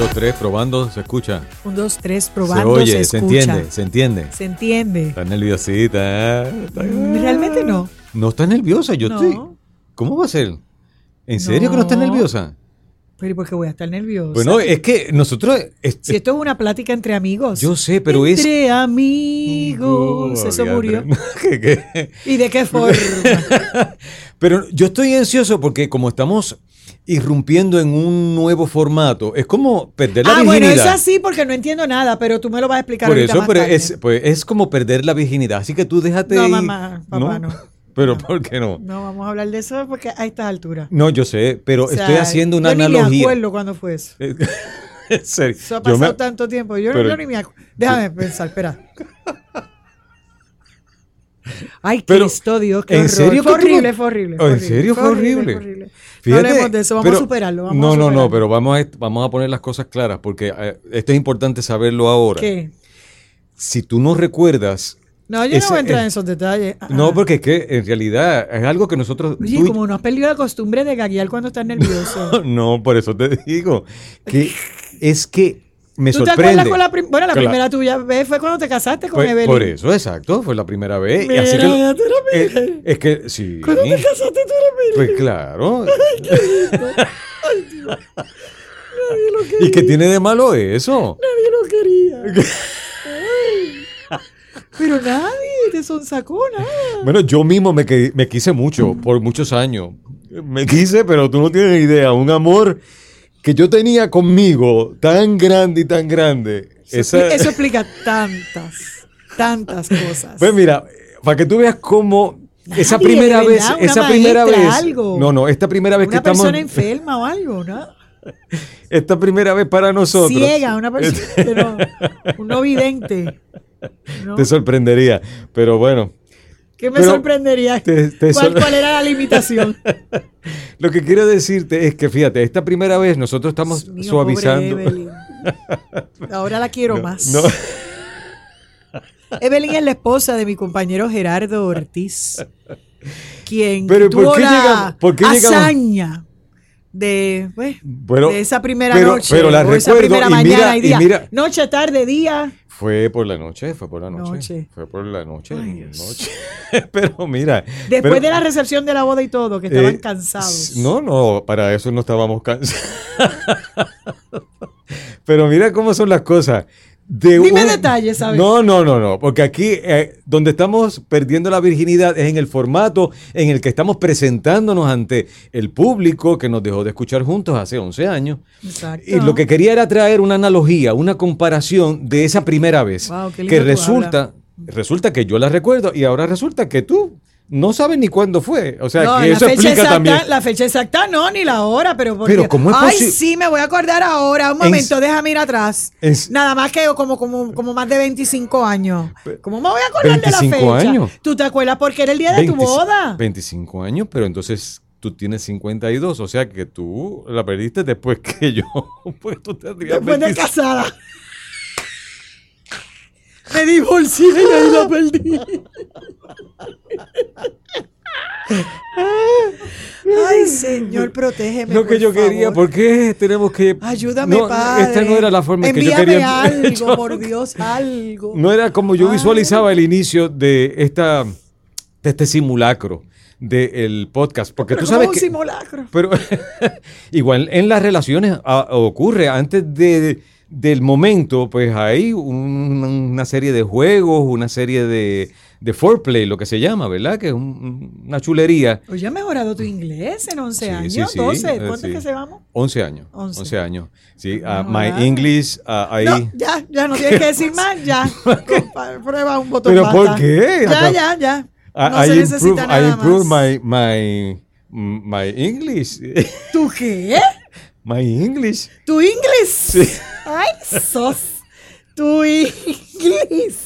dos, tres, probando, se escucha. Un, dos, tres, Se probando. oye, se, entiende, se entiende. Se entiende. Está nerviosita. ¿eh? Está- Realmente no. No está nerviosa, yo No. estoy. ¿Cómo va a ser? ¿En serio que no está nerviosa? Pero ¿y por qué voy a estar nerviosa? Bueno, es que nosotros. es- si esto es una plática entre amigos. yo sé, pero es. Entre amigos. Eso murió. ¿Qué, qué? ¿Y de qué forma? Pero yo estoy ansioso porque como estamos irrumpiendo en un nuevo formato, es como perder la ah, bueno, virginidad. es así porque no entiendo nada, pero tú me lo vas a explicar Por eso, más pero tarde. es, pues, es como perder la virginidad. Así que tú déjate No, ir. mamá, papá, no. Pero. ¿por qué no? No vamos a hablar de eso porque a estas alturas. No, yo sé, pero O sea, estoy haciendo una yo Ni me acuerdo cuándo fue eso. en serio. Eso ha pasado me- tanto tiempo. Yo, pero- yo ni me acuerdo. Déjame pensar, espera. Ay, Pero, Cristo Dios, qué ¿en horror. serio Fue horrible, fue horrible. ¿En serio fue horrible? fue horrible. Fíjate, no hablemos de eso, vamos pero- a superarlo. Vamos no, a no, pero vamos a, vamos a poner las cosas claras porque eh, esto es importante saberlo ahora. ¿Qué? Si tú no recuerdas, No, yo Ese- no voy a entrar en esos detalles. Ah, no, ah. porque es que en realidad es algo que nosotros... Oye, tú como no has perdido la costumbre de gaguear cuando estás nervioso. No, por eso te digo que es que me ¿Tú te sorprende. acuerdas con la primera? Bueno, la Claro. primera tuya vez fue cuando te casaste con Fue- Evelyn. por eso, exacto, fue la primera vez. Mira, así que- ya tú eres eh, es que sí. Cuando te casaste tú eres Pues virgen. claro. Nadie lo quería. ¿Y qué tiene de malo eso? Nadie lo quería. Ay. Pero nadie te sonsacó nada. Bueno, yo mismo me, me quise mucho, por muchos años. Me quise, pero tú no tienes idea. Un amor que yo tenía conmigo tan grande y tan grande. Eso, Esa- eso explica tantas, tantas cosas. Pues mira, para que tú veas cómo esa primera vez, una esa primera vez, algo. no, no, esta primera vez que una estamos, persona enferma o algo, ¿no? esta primera vez para nosotros, Ciega, una persona, pero un no vidente. ¿no? te sorprendería, pero bueno, ¿Qué me pero sorprendería? te- te ¿Cuál, era la limitación? lo que quiero decirte es que fíjate, esta primera vez nosotros estamos Dios mío, suavizando. Evelyn. Ahora la quiero No, más. no. Evelyn es la esposa de mi compañero Gerardo Ortiz, quien Pero, ¿por tuvo qué la llegamos- por qué hazaña de, pues, Bueno, de esa primera pero- noche, pero la o esa recuerdo, primera y mañana mira- y y día. mira- noche, tarde, día. Fue por la noche, fue por la noche. Noche. Fue por la noche. Ay, noche. pero mira. Después pero- de la recepción de la boda y todo, que estaban eh, cansados. No, no, para eso no estábamos cansados. pero mira cómo son las cosas. De Dime detalles, ¿sabes? No, no, no, no, porque aquí eh, donde estamos perdiendo la virginidad es en el formato en el que estamos presentándonos ante el público que nos dejó de escuchar juntos hace 11 años. Exacto. Y lo que quería era traer una analogía, una comparación de esa primera vez. Wow, qué lindo que resulta, resulta que yo la recuerdo y ahora resulta que tú no sabes ni cuándo fue. O sea, No, que la eso fecha explica exacta, también. La fecha exacta no, ni la hora, pero porque, Pero ¿cómo es Ay, sí, me voy a acordar ahora. Un En- momento, déjame ir atrás. En- Nada más que como, como, como más de 25 años. ¿Cómo me voy a acordar de la 25 fecha? años. ¿Tú te acuerdas porque era el día de tu 20 boda? 25 años, pero entonces tú tienes 52, o sea que tú la perdiste después que yo. Pues tú tendrías Después de 25. casada. Me divorcié y ahí la perdí. Ay, Señor, protégeme. Lo que por yo quería. ¿por qué tenemos que... Ayúdame, No, padre. Esta no era la forma en que yo Envíame quería... algo, yo- por Dios, algo. No era como yo Ay. visualizaba el inicio de esta de este simulacro del podcast, porque Pero tú sabes un que simulacro. pero igual en las relaciones ah, ocurre antes de del momento, pues hay un- una serie de juegos, una serie de, de foreplay, lo que se llama, ¿verdad? Que es un- una chulería. Oye, ha mejorado tu inglés en 11 Sí, años, sí, sí, 12. eh, ¿Cuánto es que se vamos? 11 años. 11. 11, años. Sí, ah, Mejorado. my English, ah, ahí. No, ya, ya no tienes que decir más, ya. Prueba un botón ¿Pero por qué? Ya, ya, ya. I, No I se improve, necesita I nada improve más. my, my, my English. ¿Tú qué? My English. ¿Tu inglés? Sí. Ay, sos. Tu inglés.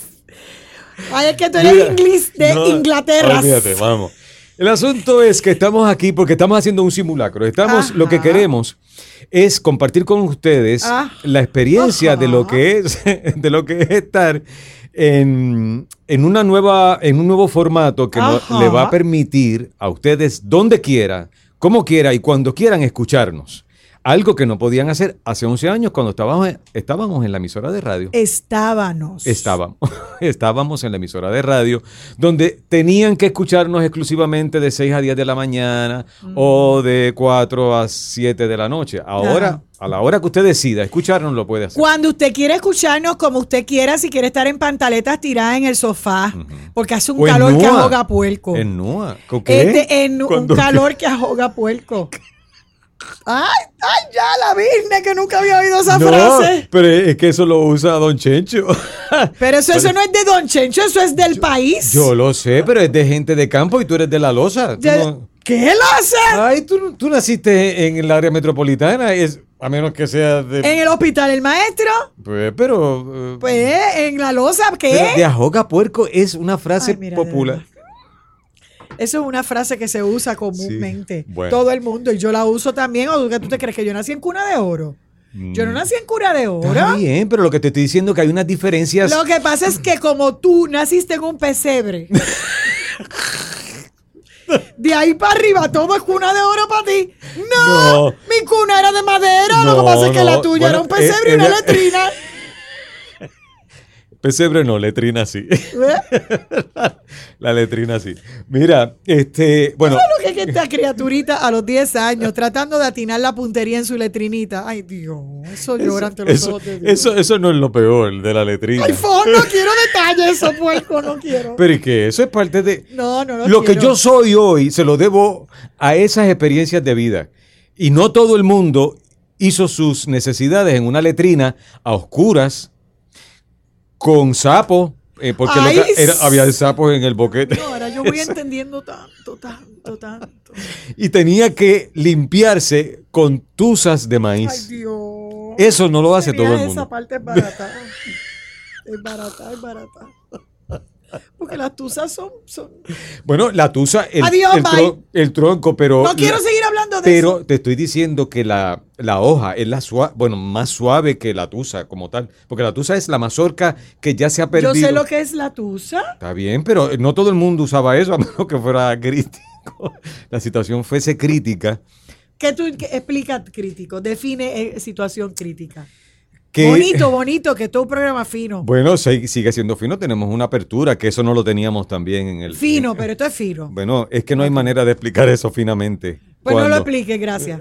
Ay, es que tú eres inglés de no, Inglaterra. olvídate, vamos. El asunto es que estamos aquí porque estamos haciendo un simulacro. Estamos, lo que queremos es compartir con ustedes Ajá. la experiencia de lo que es, de lo que es estar en, en una nueva, en un nuevo formato que no- le va a permitir a ustedes donde quiera, como quiera y cuando quieran escucharnos. Algo que no podían hacer hace 11 años cuando estábamos, estábamos en la emisora de radio. Estábamos. Estábamos, estábamos en la emisora de radio, donde tenían que escucharnos exclusivamente de 6 a 10 de la mañana o de 4 a 7 de la noche. Ahora, Ajá. a la hora que usted decida escucharnos, lo puede hacer. Cuando usted quiere escucharnos como usted quiera, si quiere estar en pantaletas tiradas en el sofá, porque hace un O calor que ahoga puerco. En NUA. Este, en un calor que ahoga puerco. Ay, ay, ya la virne que nunca había oído esa No, frase. pero es que eso lo usa Don Chencho. Pero eso, eso no es de Don Chencho, eso es del país. Yo lo sé, pero es de gente de campo y tú eres de la loza. Tú De- no- ¿Qué lo hace? Ay, tú, tú naciste en el área metropolitana, es, a menos que sea de... En el hospital el maestro, Pues, pero... eh, pues en la losa, pero de ¿qué? ahoga puerco es una frase Ay, mira, popular. Eso es una frase que se usa comúnmente. bueno. Todo el mundo. Y yo la uso también. ¿O tú, tú te crees que yo nací en cuna de oro? Yo no nací en cuna de oro. Mm. Está bien, pero lo que te estoy diciendo es que hay unas diferencias... Lo que pasa es que como tú naciste en un pesebre, de ahí para arriba todo es cuna de oro para ti. No, No. mi cuna era de madera. lo que pasa es que no, la tuya era un pesebre eh, y una eh, letrina. Pesebre no, letrina sí. ¿Ves? la letrina sí. Mira, este... Bueno, ¿Sabes lo que es que esta criaturita a los 10 años tratando de atinar la puntería en su letrinita? Ay, Dios, eso llora ante los eso, ojos de Dios. eso, eso no es lo peor de la letrina. Ay, no quiero detalles, eso puerco, no quiero. Pero es que eso es parte de... No, no, no lo que yo soy hoy se lo debo a esas experiencias de vida. Y no todo el mundo hizo sus necesidades en una letrina a oscuras, con sapos, eh, porque lo Ay, que era- había sapos en el boquete. No, ahora yo voy entendiendo tanto, tanto, tanto. Y tenía que limpiarse con tuzas de Ay, maíz. Dios. Eso no lo hace todo el Esa mundo. parte es barata. Es barata, es barata. Porque las tuzas son. son... Bueno, la tuza, el, Adiós, el, bye. tro- el tronco, pero... No quiero la- seguir hablando de Pero eso. te estoy diciendo que la, la hoja es la suave, bueno, más suave que la tusa como tal. Porque la tusa es la mazorca que ya se ha perdido. Yo sé lo que es la tusa. Está bien, pero no todo el mundo usaba eso, a menos que fuera crítico. La situación fuese crítica. ¿Qué tú qué- explica crítico? Define eh, situación crítica. Que, Bonito, bonito, que todo un programa fino. Bueno, sigue siendo fino. Tenemos una apertura, que eso no lo teníamos también en el... Fino, pero esto es fino. Bueno, es que no hay manera de explicar eso finamente. Pues no lo explique, gracias.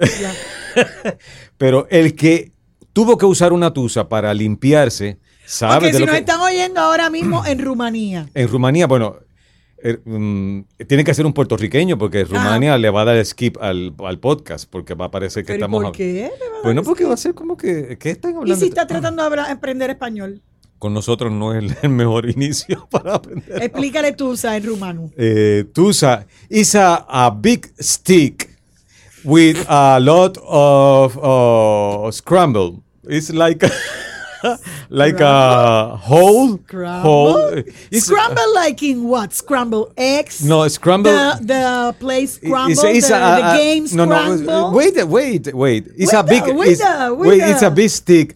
Pero el que tuvo que usar una tusa para limpiarse, sabe Porque de si lo nos que... están oyendo ahora mismo en Rumanía. En Rumanía, bueno, eh, mm, tiene que ser un puertorriqueño porque Rumania le va a dar skip al, al podcast porque va a parecer que ¿Pero y estamos... por qué? le va a dar Bueno, porque va a ser como que... ¿Qué están ¿Y hablando? si está tratando de hablar- aprender español? Con nosotros no es el, el mejor inicio para aprender. Explícale tusa en rumano. Eh, Tusa is a, a big stick with a lot of uh, scramble. It's like like a whole Scramble? whole. Scramble like in what? Scramble eggs? No, scramble. The, the play scramble, It's- it's the, a- the game no, scramble. no, wait, wait, wait. It's With a big. the- with it's, the- wait, it's a big stick.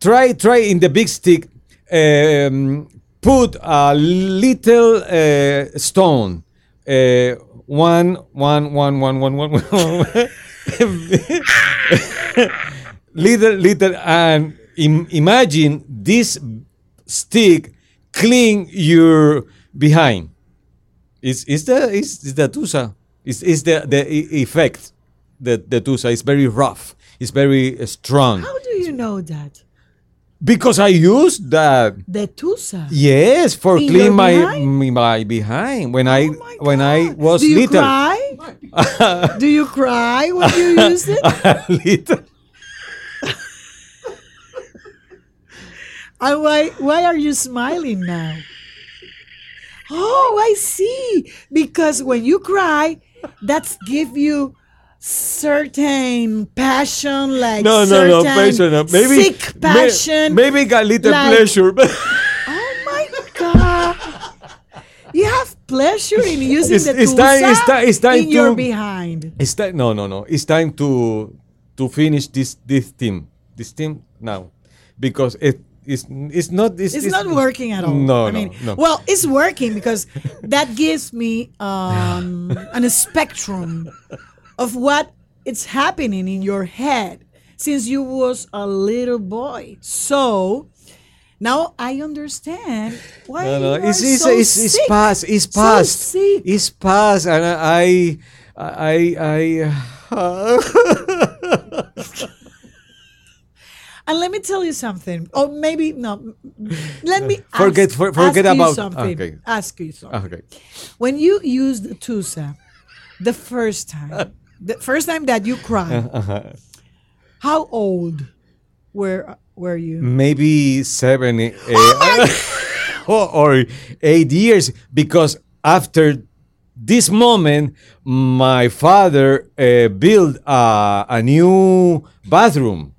Try, try in the big stick. Um, put a little uh, stone. Uh, one, one, one, one, one, one, one. little, little, and im- imagine this stick clean your behind. Is is the is, is the tusa? Is is the the effect? The the tusa is very rough. It's very uh, strong How do you know that? because I use that. The tusa. Yes, for In clean my, behind? my behind when I Oh my when I was do you little. Cry? do you cry when you use it? little. And why why are you smiling now? Oh, I see. Because when you cry, that's give you certain passion, like No, no, no, pleasure. No. Maybe sick may- passion. maybe got little like- pleasure. Oh my god! You have pleasure in using It's- the it's time- it's ti- it's time in your behind. It's time. No, no, no. It's time to to finish this this team. This team now, because it is it's not it's, It's not working at all. No, I no, mean, no. well, it's working because that gives me um, an, a spectrum of what it's happening in your head since you was a little boy. So now I understand why No, no, you are it's, it's, so it's, it's past. It's So past. sick. It's past. And I, I, I, And let me tell you something. Or maybe no. Let me Forget- ask, for- forget ask about- something. okay. Ask you something. okay. When you used Tusa the first time, the first time that you cried, Uh-huh. how old were were you? Maybe seven, eh, Oh or, or eight years, because after this moment, my father uh, built a, a new bathroom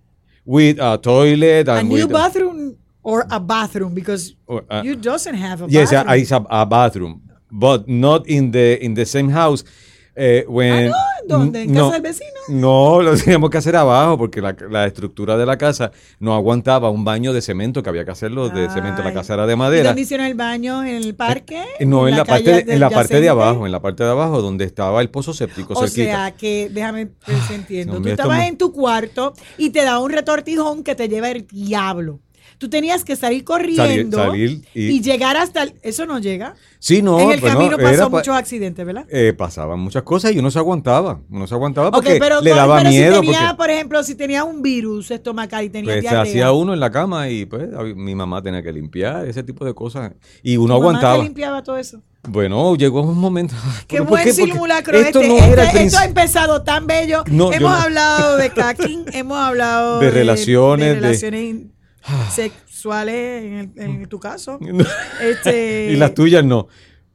with a toilet and A new bathroom or a bathroom because Or, uh, you doesn't have a Yes, bathroom. I have a bathroom, but not in the in the same house. Eh, when, ¿dónde? ¿En casa del vecino? No, lo teníamos que hacer abajo porque la, la estructura de la casa no aguantaba un baño de cemento que había que hacerlo de cemento. La casa era de ¿Y madera. dónde hicieron el baño? ¿En el parque? Eh, No, en la, parte, de- en la parte de abajo, en la parte de abajo donde estaba el pozo séptico O cerquita. sea que, déjame ver si entiendo. Dios Tú estabas me- en tu cuarto y te da un retortijón que te lleva el diablo. Tú tenías que salir corriendo salir y... y- llegar hasta el... Eso no llega. Sí, no, en el bueno, camino era pasó pa- muchos accidentes, ¿verdad? eh, pasaban muchas cosas y uno se aguantaba. Uno se aguantaba porque pero, le daba pero miedo. si tenía, porque, por ejemplo, si tenía un virus estomacal y tenía Pues se diarrea, hacía uno en la cama y pues mi mamá tenía que limpiar, ese tipo de cosas. Y uno ¿tu mamá te aguantaba. limpiaba todo eso? Bueno, llegó un momento. Qué ¿Pero por buen qué? Simulacro esto este. no Este- esto ha empezado tan bello. No, hemos no. hablado de cacking, hemos hablado De relaciones, de, de- relaciones in- sexuales en, el- en tu caso. Este, Y las tuyas no.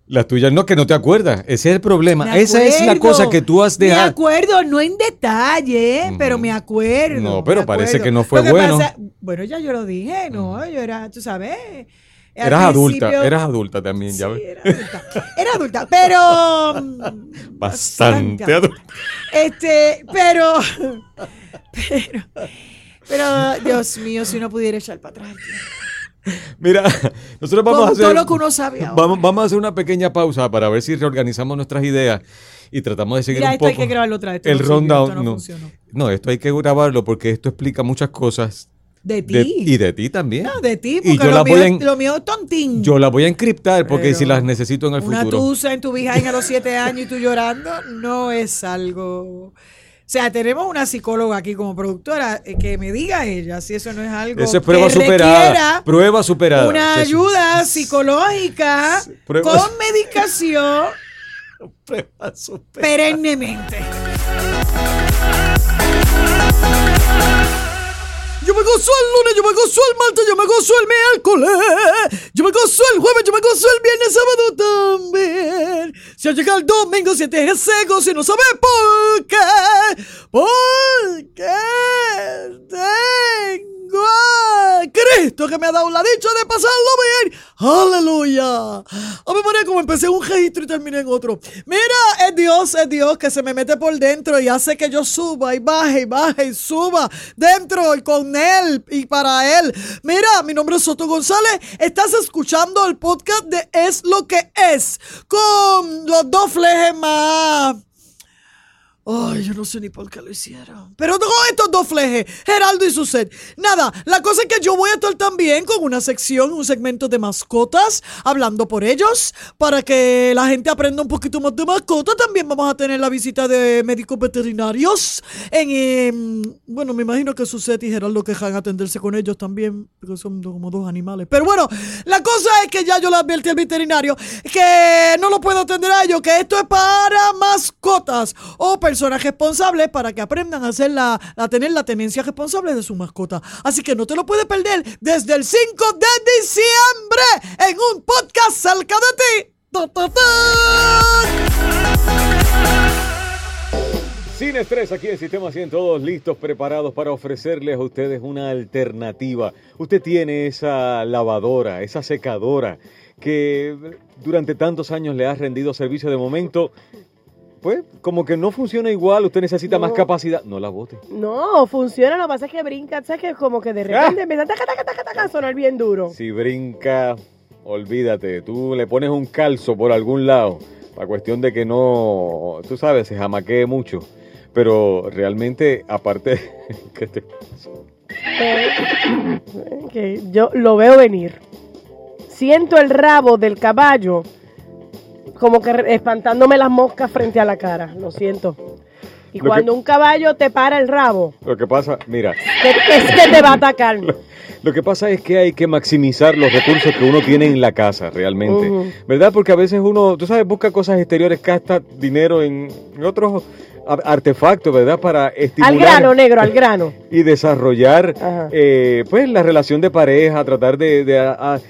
Las tuyas no, que no te acuerdas. Ese es el problema. me Esa es la cosa que tú has Me dejado. acuerdo, no en detalle, pero me acuerdo. No, pero me parece acuerdo. que no fue que bueno. pasa- bueno, ya yo lo dije, no, yo era, tú sabes. al Eras adulta, eras adulta también, ya Sí, ves. era adulta. Era adulta, pero. mm, bastante adulta. Este, pero. Pero. Pero, Dios mío, si uno pudiera echar para atrás. Mira, nosotros vamos Con a hacer. todo lo que uno sabe ahora. Vamos, vamos a hacer una pequeña pausa para ver si reorganizamos nuestras ideas y tratamos de seguir Mira, un esto poco. hay que grabarlo otra vez. el no sirvió, rundown. esto no, no. funcionó. No, esto hay que grabarlo porque esto explica muchas cosas. De ti. de- y de ti también. No, de ti, Y porque yo lo, la mío, voy es- en- lo mío es tontín. Yo la voy a encriptar porque Pero si las necesito en el Una futuro. tusa en tu behind a los siete años y tú llorando no es algo. O sea, tenemos una psicóloga aquí como productora eh, que me diga ella si eso no es algo Eso es prueba que superada. requiera Prueba superada. una ayuda psicológica Prueba- con medicación Prueba superada. perennemente. Yo me gozo el lunes, yo me gozo el martes, yo me gozo el miércoles. Yo me gozo el jueves, yo me gozo el viernes, sábado también. Si ha llegado el domingo, si te seco, si no sabes por qué. Tengo a Cristo que me ha dado la dicha de pasarlo bien. Aleluya. A ver, María, como empecé un registro y terminé en otro. Mira, es Dios, es Dios que se me mete por dentro y hace que yo suba y baje y baje y suba dentro y con él y para él. Mira, mi nombre es Soto González. Estás escuchando el podcast de Es lo que es con los dos flejes más. Ay, yo no sé ni por qué lo hicieron. Pero con estos dos flejes, Geraldo y Suset. Nada, la cosa es que yo voy a estar también con una sección, un segmento de mascotas, hablando por ellos, para que la gente aprenda un poquito más de mascotas. También vamos a tener la visita de médicos veterinarios. En, em, bueno, me imagino que Suset y Geraldo quejan atenderse con ellos también, porque son como dos animales. Pero bueno, la cosa es que ya yo le advertí al veterinario que no lo puedo atender a ellos, que esto es para mascotas o personas responsables para que aprendan a, hacer la, a tener la tenencia responsable de su mascota. Así que no te lo puedes perder desde el 5 de diciembre en un podcast cerca de ti. Sin estrés, aquí en Sistema 100, todos listos, preparados para ofrecerles a ustedes una alternativa. Usted tiene esa lavadora, esa secadora que durante tantos años le ha rendido servicio de momento. Pues como que no funciona igual, usted necesita más capacidad. No la bote. No, funciona, lo que pasa es que brinca, ¿sabes? Que como que de repente empieza a taca, taca, taca, taca, a sonar bien duro. Si brinca, olvídate, tú le pones un calzo por algún lado, para cuestión de que no, tú sabes, se jamaquee mucho. Pero realmente, aparte, que te- Eh, que yo lo veo venir. Siento el rabo del caballo como que espantándome las moscas frente a la cara. Lo siento. Y Lo que- cuando un caballo te para el rabo, lo que pasa, mira, es que te va a atacar. Lo que pasa es que hay que maximizar los recursos que uno tiene en la casa, realmente. ¿Verdad? Porque a veces uno, tú sabes, busca cosas exteriores, gasta dinero en en otros artefactos, ¿verdad? Para estimular Al grano, negro, al grano. y desarrollar, eh, pues, la relación de pareja, tratar de, de, a- a-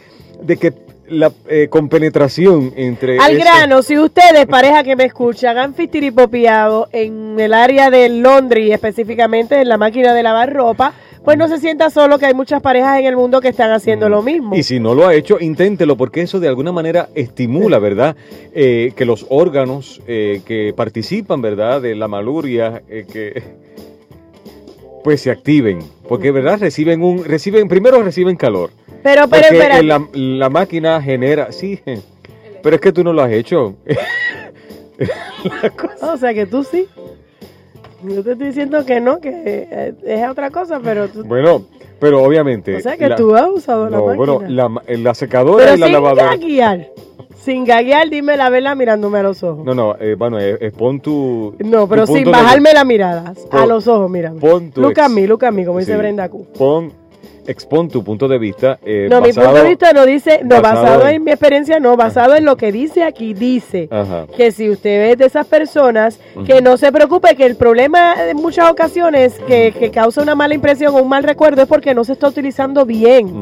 de que la eh, compenetración entre... Al grano, si ustedes, pareja que me escuchan, han fitiripopiado en el área del laundry, específicamente en la máquina de lavar ropa, pues no se sienta solo que hay muchas parejas en el mundo que están haciendo lo mismo. Y si no lo ha hecho, inténtelo, porque eso de alguna manera estimula, ¿verdad? Eh, que los órganos eh, que participan, ¿verdad? De la maluria, eh, que pues se activen. Porque, ¿verdad? Reciben un, reciben, primero reciben calor. Pero, pero, Porque espera. eh, la, la máquina genera, sí, pero es que tú no lo has hecho. O sea que tú sí. Yo te estoy diciendo que no, que eh, es otra cosa, pero tú. bueno, pero obviamente. o sea que la- tú has usado la máquina. bueno, la, ma- la secadora pero y la sin lavadora. gaguear. Sin gaguear, dime la verdad mirándome a los ojos. No, no, eh, bueno, eh, eh, pon tu. No, pero tu sin de- bajarme la mirada. A los ojos, mírame. pon tu at ex- me, look at me, como dice. Brenda Q. Pon, expon tu punto de vista. eh, No, mi punto de vista no dice, no, basado basado en- en mi experiencia, no, basado en lo que dice aquí, dice Ajá. que si usted es de esas personas, que no se preocupe, que el problema en muchas ocasiones que, que causa una mala impresión o un mal recuerdo es porque no se está utilizando bien.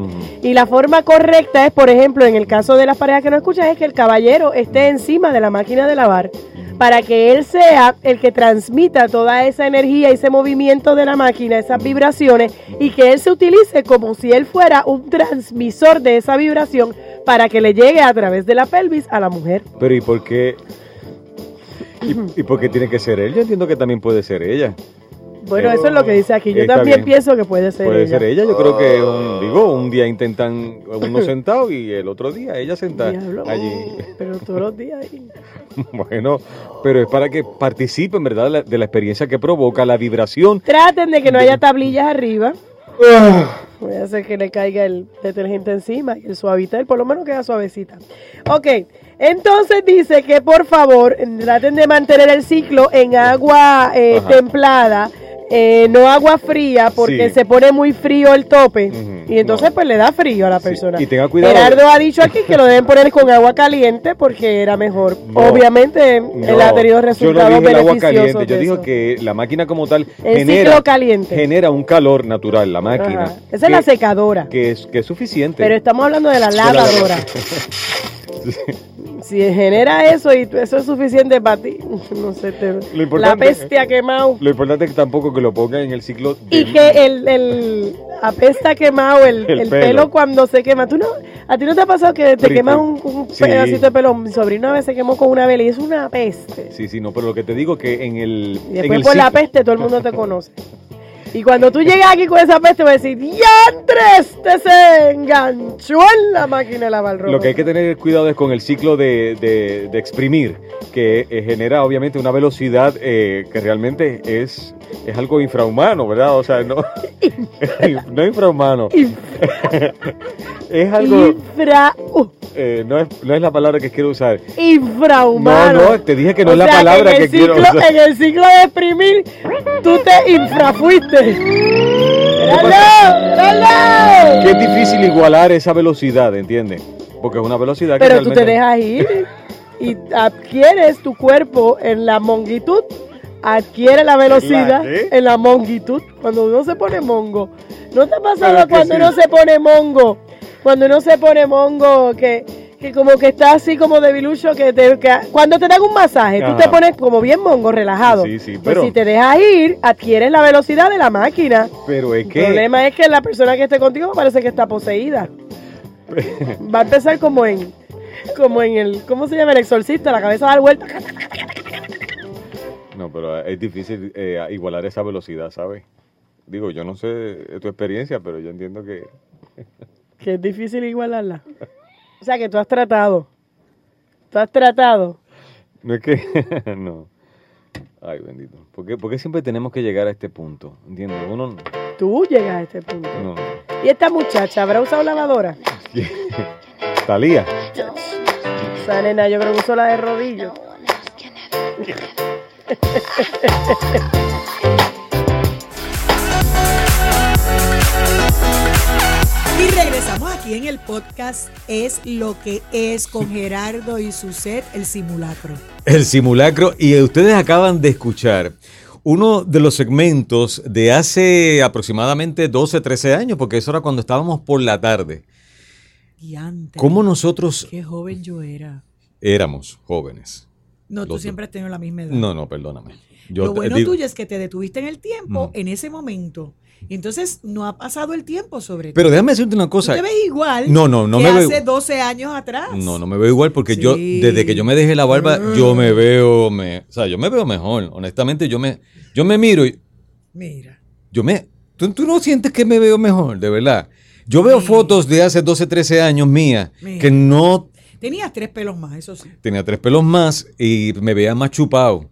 Y la forma correcta es, por ejemplo, en el caso de las parejas que no escuchan, es que el caballero esté encima de la máquina de lavar para que él sea el que transmita toda esa energía, ese movimiento de la máquina, esas vibraciones, y que él se utilice como si él fuera un transmisor de esa vibración para que le llegue a través de la pelvis a la mujer. Pero ¿y por qué? ¿Y, y por qué tiene que ser él? Yo entiendo que también puede ser ella. Bueno, eso es lo que dice aquí. Yo también bien. pienso que puede ser puede ella. ser ella. Yo creo que, un, digo, un día intentan uno sentado y el otro día ella sentada Diablo, allí. Pero todos los días ahí. Bueno, pero es para que participen, ¿verdad? De la, de la experiencia que provoca la vibración. Traten de que no haya tablillas arriba. Voy a hacer que le caiga el detergente encima y el suavitel, por lo menos queda suavecita. Ok, entonces dice que por favor traten de mantener el ciclo en agua eh, templada, eh, no agua fría, porque Sí. se pone muy frío el tope y entonces no. pues le da frío a la Sí, persona. y tenga cuidado. Gerardo ha dicho aquí que lo deben poner con agua caliente porque era mejor. No, Obviamente él ha tenido yo resultados no dije el agua caliente, yo de digo que la máquina como tal El genera, caliente. genera un calor natural, la máquina. Ajá. Esa es la secadora. Que es, que es suficiente. Pero estamos hablando de la la- lavadora. Si genera eso y eso es suficiente para ti, no sé, te, Lo importante- la peste ha quemado. Lo importante es que tampoco que lo pongan en el ciclo de- Y que el, el apeste ha quemado el, El el pelo. pelo. cuando se quema. ¿Tú no, ¿A ti no te ha pasado que te Frito. quemas un, un Sí. pedacito de pelo? Mi sobrino a veces se quemó con una vela y es una peste. Sí, sí, no, pero lo que te digo que en el... Y después por la peste todo el mundo te conoce. Y cuando tú llegas aquí con esa peste, vas a decir, ¡Diantres! Te se enganchó en la máquina de lavar ropa. Lo que hay que tener cuidado es con el ciclo de, de- de exprimir, que eh, genera obviamente una velocidad eh, que realmente es, es algo infrahumano, ¿verdad? O sea, no, no infrahumano. es algo, Infra... uh, eh, no, es, no es la palabra que quiero usar. infrahumano. No, no, te dije que no O es la sea, palabra que quiero usar. En el ciclo de exprimir, tú te infrafuiste. ¡Dale! Es difícil igualar esa velocidad, ¿entiendes? Porque es una velocidad que Pero tú te dejas ir y adquieres tu cuerpo en la mongitud. Adquiere la velocidad en la mongitud. Cuando uno se pone mongo. ¿No te ha pasado cuando sí. uno se pone mongo? Cuando uno se pone mongo, que, que como que está así como debilucho, que, te, que cuando te dan un masaje, tú Ajá. te pones como bien mongo, relajado. Sí, sí, Pues pero- si te dejas ir, adquieres la velocidad de la máquina. Pero es El que... problema es que la persona que esté contigo parece que está poseída. Va a empezar como en, como en el, ¿cómo se llama? El exorcista, la cabeza da vuelta. No, pero es difícil eh, igualar esa velocidad, ¿sabes? Digo, yo no sé tu experiencia, pero yo entiendo que... Que es difícil igualarla. O sea que tú has tratado. Tú has tratado. No es que... no. Ay, bendito. ¿Por qué, por qué siempre tenemos que llegar a este punto? ¿Entiendes? Uno. Tú llegas a este punto. No, no. ¿Y esta muchacha habrá usado lavadora? Talía. Esa nena yo creo que usó la de rodillo. regresamos aquí en el podcast Es lo que es con Gerardo y su set, el simulacro. El simulacro. Y ustedes acaban de escuchar uno de los segmentos de hace aproximadamente 12, 13 años, porque eso era cuando estábamos por la tarde. Diante. ¿Cómo nosotros Qué joven yo era. éramos jóvenes? No, tú siempre has tenido la misma edad. No, no, perdóname. Yo Lo bueno digo- tuyo es que te detuviste en el tiempo, en ese momento. Entonces no ha pasado el tiempo sobre. Pero déjame decirte una Tú cosa. te ves igual No, no, no que me veo- hace 12 años atrás. No, no me veo igual porque yo, desde que yo me dejé la barba, yo me veo, me, o sea, yo me veo mejor. Honestamente, yo me, yo me miro y Mira. yo me, ¿tú, tú no sientes que me veo mejor, de verdad. Yo veo fotos de hace 12, 13 años mías Mira. que no Tenías tres pelos más, eso sí. tenía tres pelos más y me veía más chupado.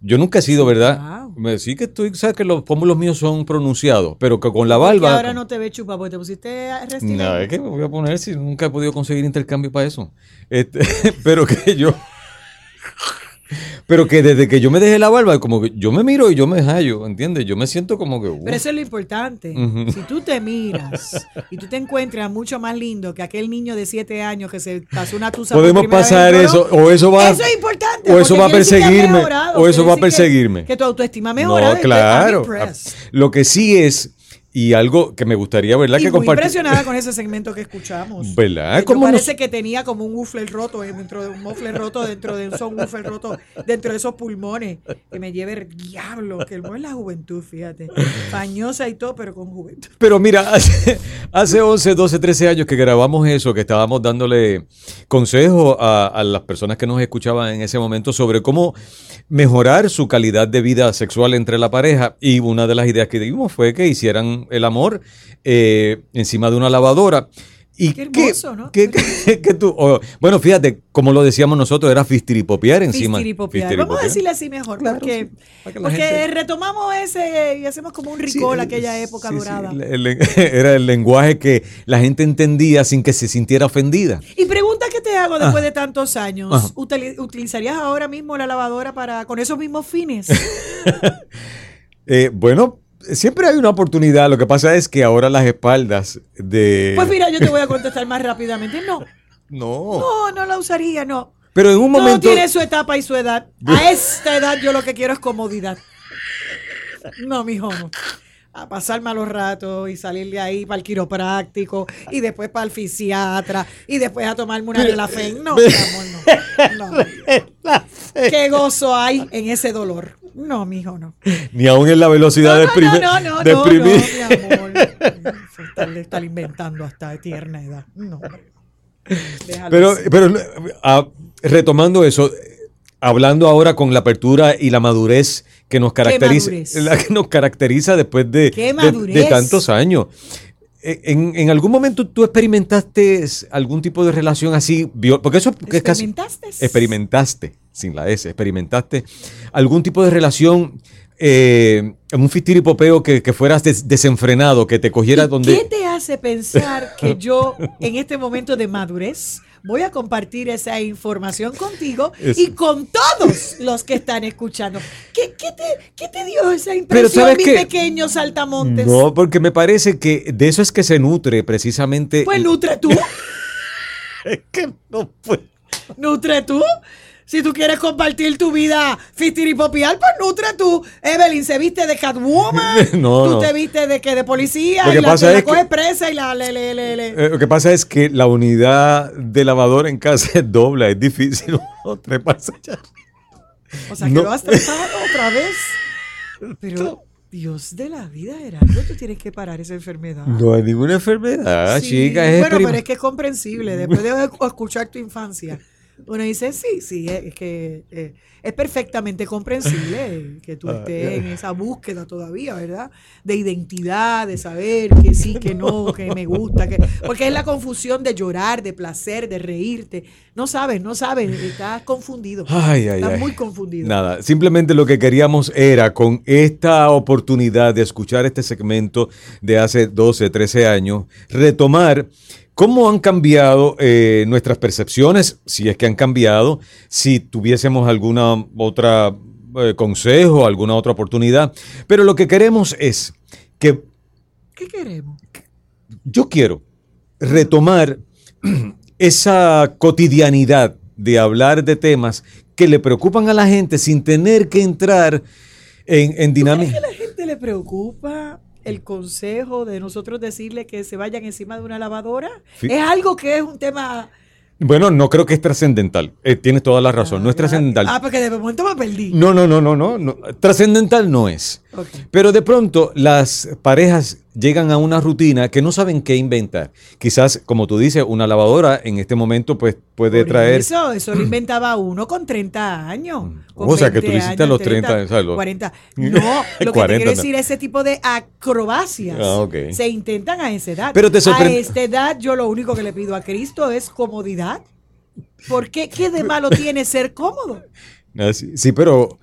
Yo nunca he sido, ¿verdad? Me, sí que estoy, sabes que los pómulos míos son pronunciados, pero que con la barba. ahora no te ves chupa porque te pusiste restilén. No, es que me voy a poner si nunca he podido conseguir intercambio para eso. Este, pero que yo. Pero que desde que yo me dejé la barba, como que yo me miro y yo me hallo, ¿entiendes? Yo me siento como que. uh, Pero eso es lo importante. Si tú te miras y tú te encuentras mucho más lindo que aquel niño de 7 años que se pasó una tusa por Podemos vez pasar en eso, o eso va. Eso es importante. o eso va a perseguirme, mejorado, o eso va a que- perseguirme. Que, tu autoestima ha mejorado. No, claro. Lo que sí es, y algo que me gustaría, ¿verdad? Y que muy impresionada con ese segmento que escuchamos. ¿Verdad? Yo ¿Cómo nos- parece que tenía como un muffler roto dentro de un muffler roto dentro de un subwoofer roto dentro de esos pulmones que me lleve el diablo que no es la juventud fíjate fañosa y todo pero con juventud Pero mira, hace, hace 11, 12, 13 años que grabamos eso, que estábamos dándole consejos a, a las personas que nos escuchaban en ese momento sobre cómo mejorar su calidad de vida sexual entre la pareja. Y una de las ideas que dimos fue que hicieran el amor eh, encima de una lavadora. Y Qué que- hermoso, ¿no? que- que- que tú, oh, bueno, fíjate, como lo decíamos nosotros, era fistiripopear encima. Fistiripopear. vamos a decirle así mejor Claro, porque, sí, porque gente- retomamos ese y hacemos como un Sí, ricol el- aquella época sí, sí, dorada era el lenguaje que la gente entendía sin que se sintiera ofendida. y pregunta que te hago después de tantos años Ajá. ¿utili- ¿utilizarías ahora mismo la lavadora para con esos mismos fines? Eh, bueno, siempre hay una oportunidad. Lo que pasa es que ahora las espaldas de. pues mira yo te voy a contestar más rápidamente no no. no no la usaría no Pero en un momento. tiene su etapa y su edad. A esta edad yo lo que quiero es comodidad. No, mijo, no. A pasar malos ratos y salir de ahí para el quiropráctico y después para el fisiatra y después a tomarme una de la fe. No, mi amor, no. no. Qué gozo hay en ese dolor. No, mijo, no. Ni aún en la velocidad No, de no, no, no, no, de no, exprimir. mi amor. Estar, estar inventando hasta tierna edad. No. Déjalo Pero, así. pero ah, retomando eso, hablando ahora con la apertura y la madurez que nos caracteriza, madurez? la que nos caracteriza después de, ¿Qué de- tantos años. Eh, En, en algún momento tú experimentaste algún tipo de relación así, porque eso es casi ¿Experimentaste? experimentaste, sin la S, experimentaste algún tipo de relación, eh, un fistiripopeo que, que fueras des- desenfrenado, que te cogiera ¿Y donde... ¿Qué te hace pensar que yo, en este momento de madurez, voy a compartir esa información contigo y con todos los que están escuchando? ¿Qué, qué te, qué te dio esa impresión, ¿sabes mi pequeño saltamontes? No, porque me parece que de eso es que se nutre precisamente... Pues nutre tú, Es que no puedo. nutre tú. Si tú quieres compartir tu vida fistiripopial, pues nutre tú. Evelyn se viste de Catwoman. No, tú no. te viste de que de policía Lo y que la, pasa te la es que- coges presa y la le, le, le, le. Eh, lo que pasa es que la unidad de lavadora en casa es dobla, es difícil treparse allá. O sea, que No. lo has tratado otra vez. Pero, Dios de la vida, Gerardo, tú tienes que parar esa enfermedad. No hay ninguna enfermedad, Sí. chica. Es bueno, pero es que es comprensible. Después de escuchar tu infancia, Uno dice, sí, sí, es que eh, es perfectamente comprensible que tú estés en esa búsqueda todavía, ¿verdad? De identidad, de saber que sí, que no, que me gusta, que porque es la confusión de llorar, de placer, de reírte. No sabes, no sabes, estás confundido. Ay, ay, estás ay. muy confundido. Nada, simplemente lo que queríamos era con esta oportunidad de escuchar este segmento de hace 12, 13 años, retomar cómo han cambiado eh, nuestras percepciones, si es que han cambiado, si tuviésemos alguna otra eh, consejo, alguna otra oportunidad. Pero lo que queremos es que ¿Qué queremos? yo quiero retomar esa cotidianidad de hablar de temas que le preocupan a la gente sin tener que entrar en, en dinámica. ¿A la gente le preocupa el consejo de nosotros decirle que se vayan encima de una lavadora? Sí. Es algo que es un tema... Bueno, no creo que es trascendental. Eh, tienes toda la razón. No es trascendental. Ah, porque de momento me perdí. No, no, no, no, no. no. Trascendental no es. Pero de pronto las parejas llegan a una rutina que no saben qué inventar. Quizás, como tú dices, una lavadora en este momento pues puede Por traer... Eso, eso lo inventaba uno con 30 años. con O sea, que tú 20 lo hiciste a los 30, o sea, los- 40. No, lo que 40 te quiero decir, ese tipo de acrobacias Ah, ok. se intentan a esa edad. Pero te A sorprende- esta edad, yo lo único que le pido a Cristo es comodidad. ¿Por qué? ¿Qué de malo tiene ser cómodo? Ah, sí, pero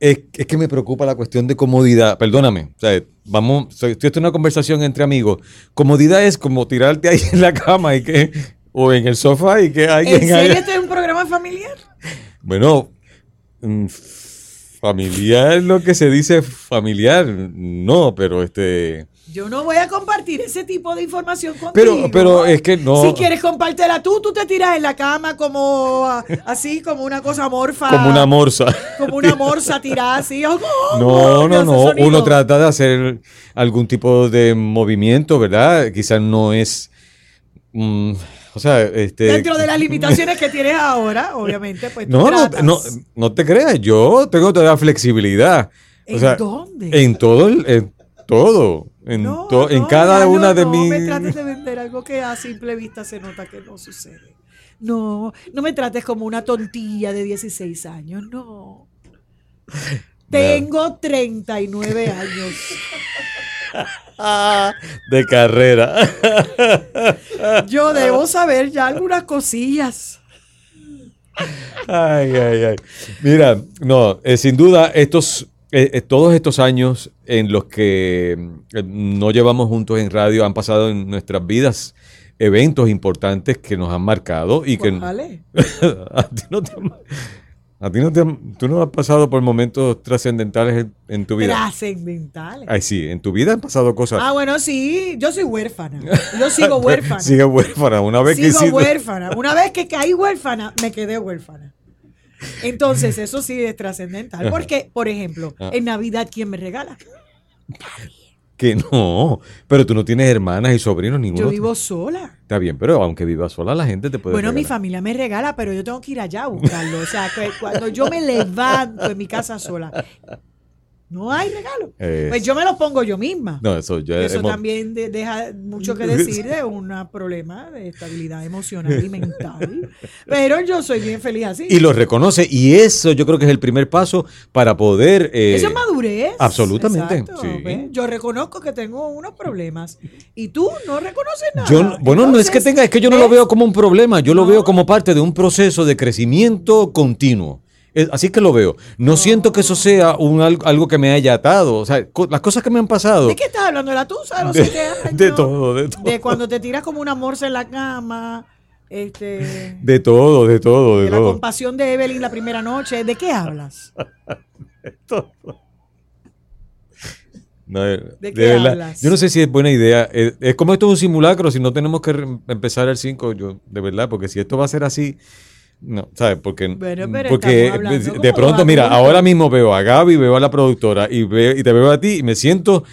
es, es que me preocupa la cuestión de comodidad. Perdóname, o sea, vamos, estoy esto es una conversación entre amigos. Comodidad es como tirarte ahí en la cama y que, o en el sofá y que alguien ¿En serio este es un programa familiar? Bueno, mm, familiar, lo que se dice familiar, no, pero este. Yo no voy a compartir ese tipo de información contigo. Pero, pero es que no. Si quieres compártela tú, tú te tiras en la cama como así, como una cosa morfa. Como una morsa. Como una morsa tirada así. oh, oh, No, no, no. Uno trata de hacer algún tipo de movimiento, ¿verdad? Quizás no es. mm, o sea, este. Dentro de las limitaciones que tienes ahora, obviamente, pues No, no, no, no te creas, yo tengo toda flexibilidad. O ¿En sea, dónde? En todo, el- en todo, en, No, to- en no, cada una de no mis... me trates de vender algo que a simple vista se nota que no sucede. No, no me trates como una tontilla de 16 años, no. Tengo 39 años. de carrera. Yo debo saber ya algunas cosillas. Ay, ay, ay. Mira, no, eh, sin duda, estos, eh, eh, todos estos años en los que eh, no llevamos juntos en radio han pasado en nuestras vidas eventos importantes que nos han marcado y que ¿Cuáles? a ti no te a ti no te tú no has pasado por momentos trascendentales en, en tu vida. Trascendentales. Ay, sí, en tu vida han pasado cosas. Ah, bueno, sí, yo soy huérfana. Yo sigo huérfana. Sigue huérfana. Una vez que Sigo huérfana. Una vez que caí huérfana, me quedé huérfana. Entonces, eso sí es trascendental. Porque, por ejemplo, Ah. en Navidad, ¿quién me regala? Que no, pero tú no tienes hermanas y sobrinos ninguno. Yo vivo sola. Está bien, pero aunque vivas sola, la gente te puede Bueno, mi familia me regala, pero yo tengo que ir allá a buscarlo. O sea, que cuando yo me levanto en mi casa sola, no hay regalo. Pues yo me lo pongo yo misma. No, eso ya Eso hemos- también de- deja mucho que decir de un problema de estabilidad emocional y mental. Pero yo soy bien feliz así. Y lo reconoce, y eso yo creo que es el primer paso para poder. eh, Eso es madurez. absolutamente, Exacto, sí. Yo reconozco que tengo unos problemas y tú no reconoces nada. yo no- bueno, no es que tenga, es que yo no lo veo como un problema, yo lo veo como parte de un proceso de crecimiento continuo. Así que lo veo. No, siento que eso sea un, al- algo que me haya atado. O sea, co- las cosas que me han pasado. ¿De qué estás hablando? ¿De la tusa de los De- siete años? de todo, de todo. De cuando te tiras como una morsa en la cama. Este, De todo, de todo, de, de la todo. compasión de Evelyn la primera noche. ¿De qué hablas? No, de- ¿De de qué verdad, hablas? Yo no sé si es buena idea. Es, es como esto es un simulacro, si no tenemos que empezar el 5, yo, de verdad, porque si esto va a ser así, no, ¿sabes? Porque, Bueno, pero porque de pronto, mira, ahora mismo veo a Gaby, veo a la productora y, ve- y te veo a ti y me siento,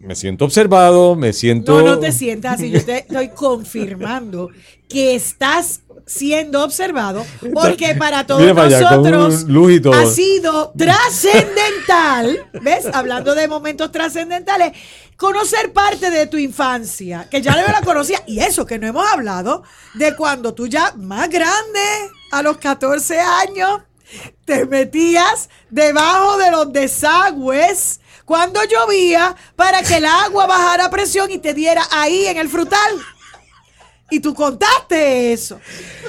me siento observado, me siento... No, no te sientas así. Yo te estoy confirmando que estás siendo observado, porque para todos Mira nosotros todo. ha sido trascendental, ¿ves? Hablando de momentos trascendentales, conocer parte de tu infancia, que ya la conocía, y eso que no hemos hablado de cuando tú ya más grande, a los 14 años, te metías debajo de los desagües cuando llovía para que el agua bajara presión y te diera ahí en el frutal. Y tú contaste eso.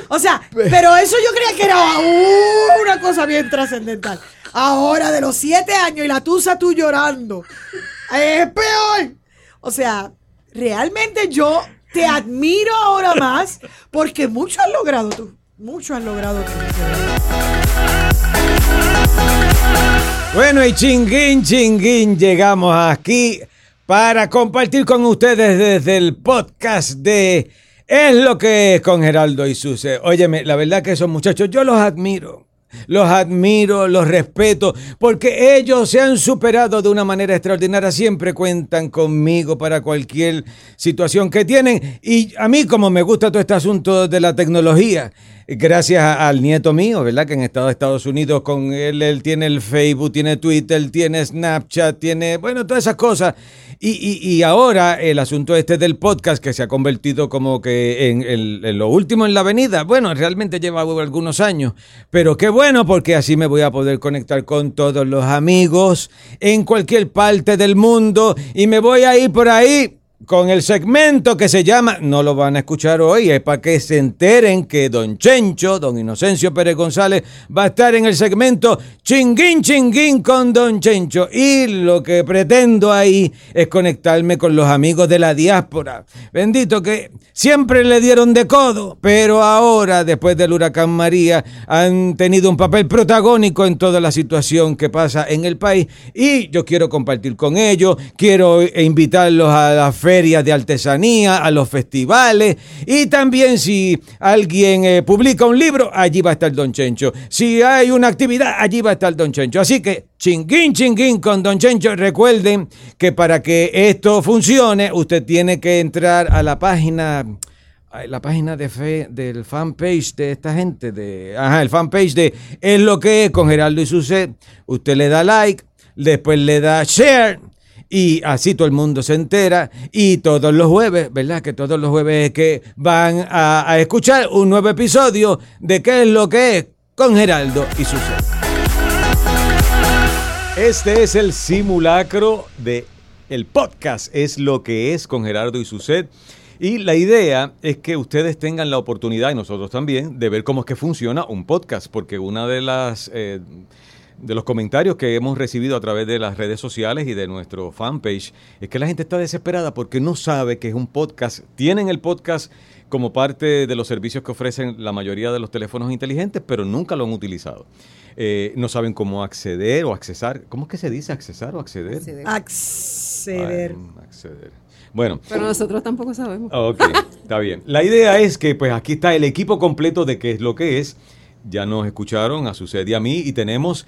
O sea, pero eso yo creía que era una cosa bien trascendental. Ahora de los siete años y la tusa tú llorando. Es peor. O sea, realmente yo te admiro ahora más porque mucho has logrado tú. Mucho has logrado. Bueno, y chinguín, chinguín, llegamos aquí para compartir con ustedes desde el podcast de Es lo que es con Geraldo y Suse. Óyeme, la verdad que esos muchachos, yo los admiro. Los admiro, los respeto, porque ellos se han superado de una manera extraordinaria. Siempre cuentan conmigo para cualquier situación que tienen. Y a mí, como me gusta todo este asunto de la tecnología, gracias al nieto mío, ¿verdad? Que en Estados Unidos con él, él tiene el Facebook, tiene Twitter, tiene Snapchat, tiene, bueno, todas esas cosas. Y, y- y ahora el asunto este del podcast que se ha convertido como que en, el- en lo último en la avenida, bueno, realmente lleva algunos años, pero qué bueno porque así me voy a poder conectar con todos los amigos en cualquier parte del mundo y me voy a ir por ahí con el segmento que se llama, no lo van a escuchar hoy, es para que se enteren que don Chencho, don Inocencio Pérez González, va a estar en el segmento Chinguín Chinguín con don Chencho. Y lo que pretendo ahí es conectarme con los amigos de la diáspora. Bendito que siempre le dieron de codo, pero ahora, después del huracán María, han tenido un papel protagónico en toda la situación que pasa en el país. Y yo quiero compartir con ellos, quiero invitarlos a las ferias de artesanía, a los festivales. Y también si alguien eh, publica un libro, allí va a estar Don Chencho. Si hay una actividad, allí va a estar Don Chencho. Así que chinguín, chinguín con Don Chencho. Recuerden que para que esto funcione, usted tiene que entrar a la página la página de fe, del fanpage de esta gente, de, ajá, el fanpage de Es lo que es con Geraldo y Suset. Usted le da like, después le da share. Y así todo el mundo se entera. Y todos los jueves, ¿verdad? Que todos los jueves es que van a, escuchar un nuevo episodio de qué es lo que es con Geraldo y Suset. Este es el simulacro de el podcast es lo que es con Gerardo y Suset. Y la idea es que ustedes tengan la oportunidad, y nosotros también, de ver cómo es que funciona un podcast, porque una de las eh, de los comentarios que hemos recibido a través de las redes sociales y de nuestro fanpage es que la gente está desesperada porque no sabe que es un podcast. Tienen el podcast como parte de los servicios que ofrecen la mayoría de los teléfonos inteligentes, pero nunca lo han utilizado. Eh, no saben cómo acceder o accesar. ¿Cómo es que se dice accesar o acceder? Acceder. Acceder. Ay, acceder. Bueno, Pero nosotros tampoco sabemos. ok, está bien. La idea es que pues aquí está el equipo completo de qué es lo que es. Ya nos escucharon a Suced y a mí y tenemos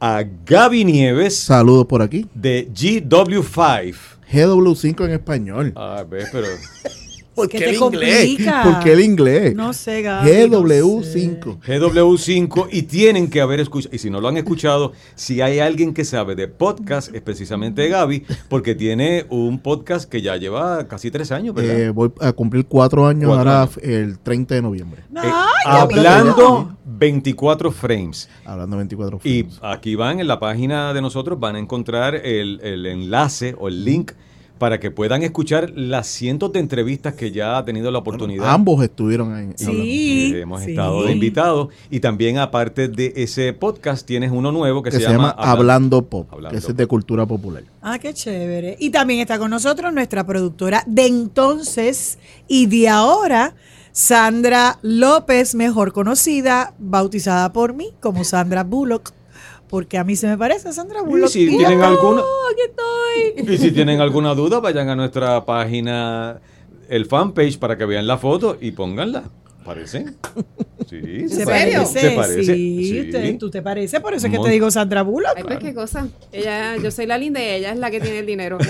a Gaby Nieves Saludos por aquí. de GW5. GW5 en español. Ah, ves, pero ¿Por qué te el inglés? complica. ¿Por qué el inglés? No sé, Gaby, no GW5. GW5 y tienen que haber escuchado, y si no lo han escuchado, si hay alguien que sabe de podcast, es precisamente Gaby, porque tiene un podcast que ya lleva casi tres años, ¿verdad? Eh, voy a cumplir cuatro años Cuatro ahora años. el 30 de noviembre. No, Eh, hablando 24 frames. Hablando de 24 Y frames. aquí van en la página de nosotros, van a encontrar el, el enlace o el link para que puedan escuchar las cientos de entrevistas que ya ha tenido la oportunidad. Ambos estuvieron en. Sí. hemos sí. estado de invitados. Y también, aparte de ese podcast, tienes uno nuevo que, que se, llama Hablando Pop, Hablando que Pop. es de cultura popular. Ah, qué chévere. Y también está con nosotros nuestra productora de entonces y de ahora, Sandra López, mejor conocida, bautizada por mí como Sandra Bullock, porque a mí se me parece Sandra Bullock. si Y yo, tienen alguna- "Oh, estoy. Y si tienen alguna duda, vayan a nuestra página, el fanpage, para que vean la foto y pónganla. Parece. Sí, ¿Se serio? parece? Se parece. Sí, sí. usted- tú te pareces, por eso es que te digo Sandra Bullock. Ay, pues qué cosa. Ella, yo soy la linda y ella es la que tiene el dinero.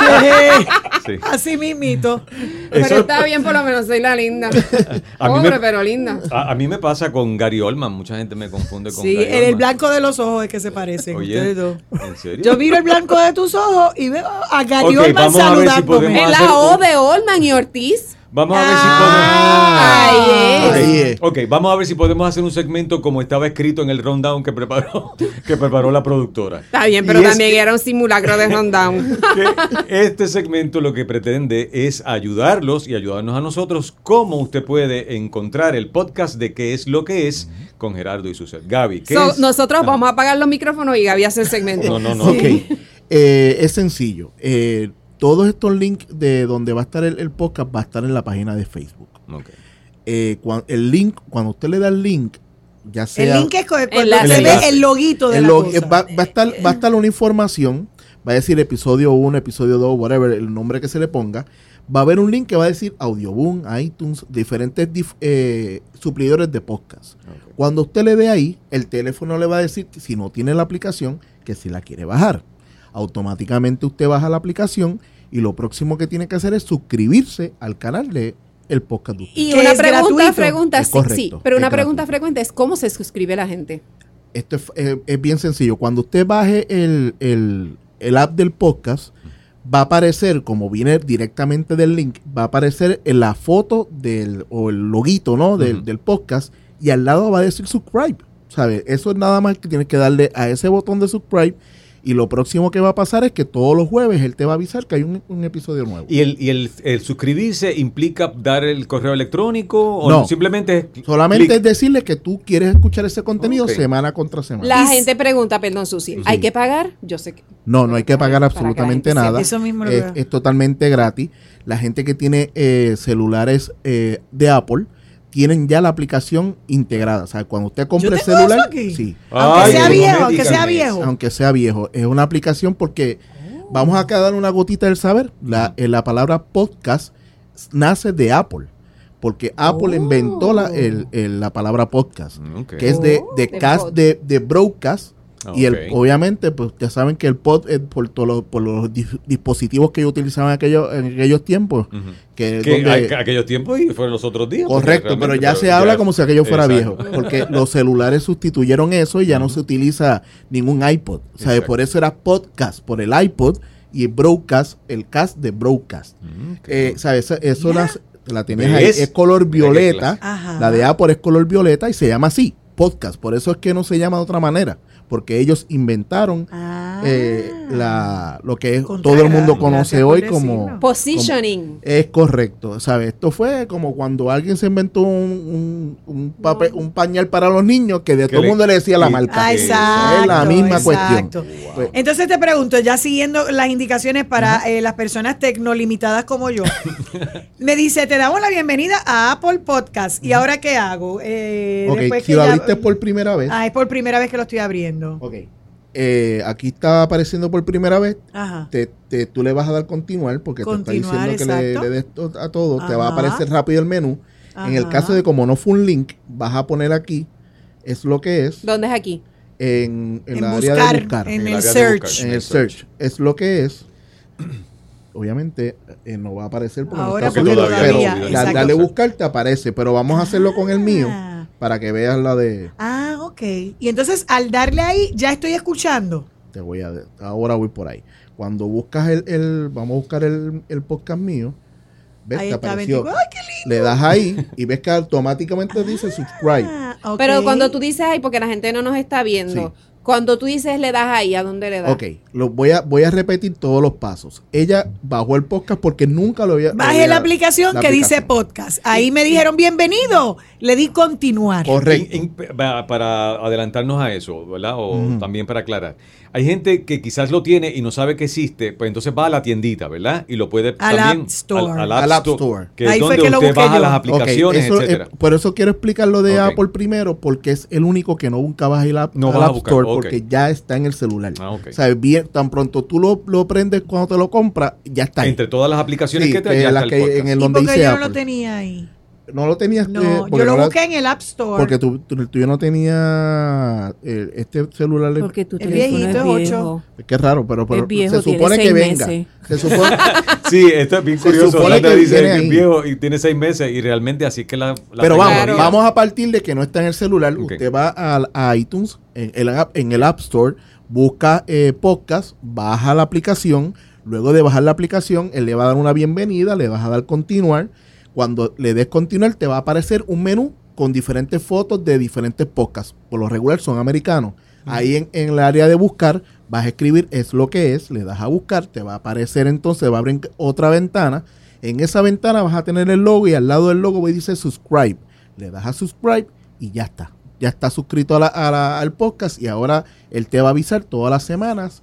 Sí, Sí. así mismito. Pero Eso- está bien, por lo menos soy la linda. A Pobre, me- pero linda. A, a mí me pasa con Gary Oldman. Mucha gente me confunde con Sí, Gary en el blanco de los ojos es que se parecen Oye, ustedes dos. ¿en serio? Yo miro el blanco de tus ojos y veo a Gary Ok, Oldman si saludándome. podemos Es la O de Oldman y Ortiz. Vamos a ver si es. podemos. Ahí es. Ok, vamos a ver si podemos hacer un segmento como estaba escrito en el rundown que preparó, que preparó la productora. Está bien, Y pero es también era un simulacro de rundown. que este segmento lo que pretende es ayudarlos y ayudarnos a nosotros cómo usted puede encontrar el podcast de qué es lo que es con Gerardo y Suset. Gaby, ¿qué So, es? nosotros Ah, vamos a apagar los micrófonos y Gaby hace el segmento. No, no, no. Ok. Eh, es sencillo. Eh, todos estos links de donde va a estar el, el podcast va a estar en la página de Facebook. Ok. Eh, el link, cuando usted le da el link, ya sea... El link es co- cuando Enlace. se El ve enlace. el loguito de el la log- cosa. va, va a estar, va a estar una información, va a decir episodio 1, episodio 2, whatever, el nombre que se le ponga. Va a haber un link que va a decir Audioboom, iTunes, diferentes dif- eh, suplidores de podcast. Cuando usted le dé ahí, el teléfono le va a decir, si no tiene la aplicación, que si la quiere bajar. Automáticamente usted baja la aplicación y lo próximo que tiene que hacer es suscribirse al canal de el podcast de usted. Y una es pregunta, gratuito. pregunta, Es sí, correcto, sí, pero una pregunta gratuito. frecuente es cómo se suscribe la gente. Esto es, eh, es bien sencillo. Cuando usted baje el, el- el app del podcast, va a aparecer, como viene directamente del link, va a aparecer en la foto del, o el loguito ¿no? del, del podcast y al lado va a decir subscribe. ¿sabe? Eso es nada más que tienes que darle a ese botón de subscribe y lo próximo que va a pasar es que todos los jueves él te va a avisar que hay un, un episodio nuevo. ¿Y, el, y el, el suscribirse implica dar el correo electrónico o No. simplemente Solamente es decirle que tú quieres escuchar ese contenido semana contra semana. La gente pregunta, perdón, Susi, Sí. ¿hay que pagar? Yo sé que... No, no hay que pagar absolutamente nada. Eso mismo lo es, veo. es totalmente gratis. La gente que tiene eh, celulares eh, de Apple tienen ya la aplicación integrada. O sea, cuando usted compra Yo el celular, eso aquí. sí, Aunque Ay, sea viejo, aunque sea viejo. aunque sea viejo, es una aplicación porque vamos a dar una gotita del saber. La, eh, la palabra podcast nace de Apple. Porque Apple inventó la, el- el- la palabra podcast, que es de, de De cast, de, de broadcast, y el, obviamente, pues ya saben que el pod es por, todos los- por los dis- dispositivos que ellos utilizaban en aquellos, en aquellos tiempos. Que donde- aquellos tiempos y fueron los otros días. correcto, pero ya se habla como si aquello fuera Exacto. viejo. Porque los celulares sustituyeron eso y ya no se utiliza ningún iPod. ¿sabe? Exacto. Por eso era podcast, por el iPod y broadcast, el cast de broadcast. Mm. Eh, ¿sabes? Eso, las- la tienes ahí. Es color violeta. La de Apple es color violeta y se llama así, podcast. Por eso es que no se llama de otra manera. Porque ellos inventaron Ah. eh, la, lo que es- todo el mundo conoce hoy como... Positioning. Es correcto, ¿sabes? Esto fue como cuando alguien se inventó un, un, un papel- un pañal para los niños que de todo el mundo le decía la marca. Ah, Es exacto. la misma exacto. cuestión. Pues, Entonces te pregunto, ya siguiendo las indicaciones para eh, las personas tecnolimitadas como yo, me dice, te damos la bienvenida a Apple Podcast. ¿Y ahora qué hago? Eh, ok, después si que lo ya- abriste por primera vez, Ah, es por primera vez que lo estoy abriendo. Ok, eh, aquí está apareciendo por primera vez, Ajá. te, te- tú le vas a dar continuar porque Continuar, te está diciendo que le, le des a todo, te va a aparecer rápido el menú. En el caso de como no fue un link, vas a poner aquí, es lo que es, ¿Dónde es aquí? en, en En la buscar, área de buscar. en En el search. buscar. en el search es lo que es. Obviamente eh, no va a aparecer porque Ahora no está subido, todavía pero dale buscar te aparece, pero vamos a hacerlo con el mío Ah. Para que veas la de Ah, ok. Y entonces al darle ahí, ya estoy escuchando. te voy a ahora voy por ahí. Cuando buscas el, el- vamos a buscar el, el podcast mío, ves ahí te está apareció. 24. ¡Ay, qué lindo! Le das ahí y ves que automáticamente dice subscribe. Ah, ok. Pero cuando tú dices ahí, porque la gente no nos está viendo, cuando tú dices le das ahí, ¿a dónde le das? Ok, lo voy a voy a repetir todos los pasos. Ella bajó el podcast porque nunca lo había Bajé había- la aplicación la que dice podcast. Ahí me dijeron bienvenido. Le di continuar. Correcto. In- in- pa- para adelantarnos a eso, ¿verdad? O también para aclarar. Hay gente que quizás lo tiene y no sabe que existe, pues entonces va a la tiendita, ¿verdad? Y lo puede Al también App Store. Al, Al App Store. Que Ahí es fue donde que lo usted baja yo. las aplicaciones, eso, etcétera. eh, por eso quiero explicar lo de. Apple primero, porque es el único que no nunca vas a ir a, No al App Store, porque ya está en el celular. Ah, ok. O sea, bien, tan pronto tú lo, lo prendes cuando te lo compras, ya está ahí. Entre todas las aplicaciones Sí, que te ya las está el que podcast. en el ¿Y donde por qué dice yo no lo Apple. tenía ahí? No lo tenías. eh, No, yo porque lo no la- busqué en el App Store. Porque tu- el tuyo no tenía eh, este celular. Porque Es teléfono viejito, es es viejo. Es que es raro, pero, pero Es viejo, se supone que venga. meses. Se supone, Sí, esto es bien Se curioso. supone Yolanda que dice que es viejo y tiene seis meses y realmente así es que la... la pero vamos, Claro. vamos a partir de que no está en el celular. Usted va al- a, iTunes, en el, app- en el App Store, busca eh, podcast, baja la aplicación. Luego de bajar la aplicación, él le va a dar una bienvenida, le vas a dar continuar. Cuando le des continuar, te va a aparecer un menú con diferentes fotos de diferentes podcasts. Por lo regular son americanos. Ahí en, en el área de buscar, vas a escribir es lo que es, le das a buscar, te va a aparecer entonces, va a abrir otra ventana. En esa ventana vas a tener el logo y al lado del logo dice subscribe. Le das a subscribe y ya está. Ya está suscrito a la- a la- al podcast y ahora él te va a avisar todas las semanas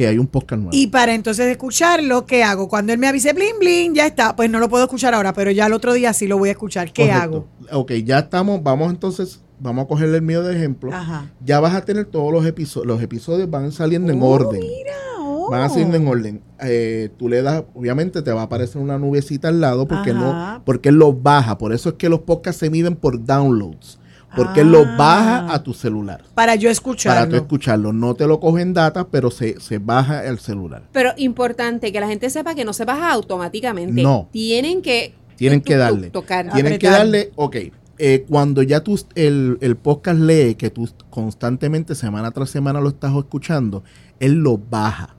que hay un podcast nuevo. Y para entonces escucharlo, ¿qué hago? Cuando él me avise bling bling, ya está. Pues no lo puedo escuchar ahora, pero ya el otro día sí lo voy a escuchar. ¿Qué Correcto. hago? Ok, ya estamos, vamos entonces, vamos a cogerle el mío de ejemplo. Ajá. Ya vas a tener todos los episodios, los episodios van saliendo en Oh, orden. Mira, oh. Van a salir en orden. Eh, tú le das, obviamente te va a aparecer una nubecita al lado porque Ajá. no, porque él los baja. Por eso es que los podcasts se miden por downloads. Porque los Ah. baja a tu celular. Para yo escucharlo. Para tú escucharlo. No te lo cogen data, pero se, se baja el celular. Pero importante que la gente sepa que no se baja automáticamente. No. Tienen que Tienen tu- que darle. tocar. Tienen que darle, ok. eh, cuando ya tú, el, el podcast lee que tú constantemente, semana tras semana lo estás escuchando, él lo baja.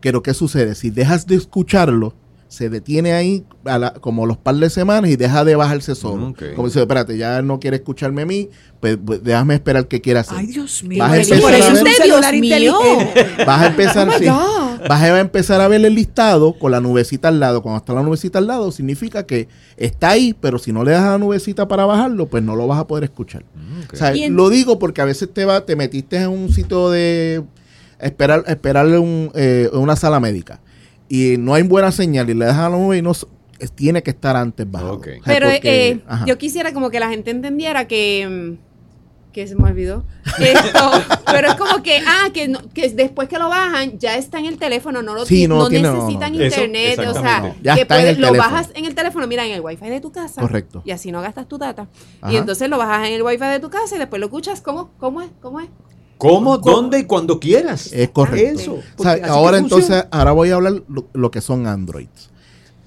Pero ¿qué sucede? Si dejas de escucharlo, se detiene ahí a la- como los par de semanas y deja de bajarse solo. Ok. Como dice, espérate, ya no quiere escucharme a mí, pues, pues, déjame esperar qué quiere hacer. Ay, Dios mío. Vas a Por eso- empezar por eso a ver- celular inteligente. Vas a empezar, Oh sí. Vas a empezar a ver el listado con la nubecita al lado. Cuando está la nubecita al lado, significa que está ahí, pero si no le das a la nubecita para bajarlo, pues no lo vas a poder escuchar. Mm. O sea, lo digo porque a veces te va, te metiste en un sitio de esperar, esperarle un, eh, una sala médica y no hay buena señal y le das a la nube y no s- es- tiene que estar antes bajado. Ok. O sea, Pero porque- eh, yo quisiera como que la gente entendiera que... mm, que se me olvidó. Esto, pero es como que, ah, que, no- que después que lo bajan, ya está en el teléfono, no lo Sí, no no, tiene- no, no, necesitan no. Eso, internet, o sea. Ya que está en puedes- lo teléfono. bajas en el teléfono, mira, en el wifi de tu casa. Correcto. Y así no gastas tu data. Ajá. Y entonces lo bajas en el wifi de tu casa y después lo escuchas, ¿cómo? ¿Cómo es? ¿Cómo es? ¿Cómo, dónde y cuando quieras? Es correcto. Eso. O sea, ahora entonces, ahora voy a hablar lo, lo que son Androids.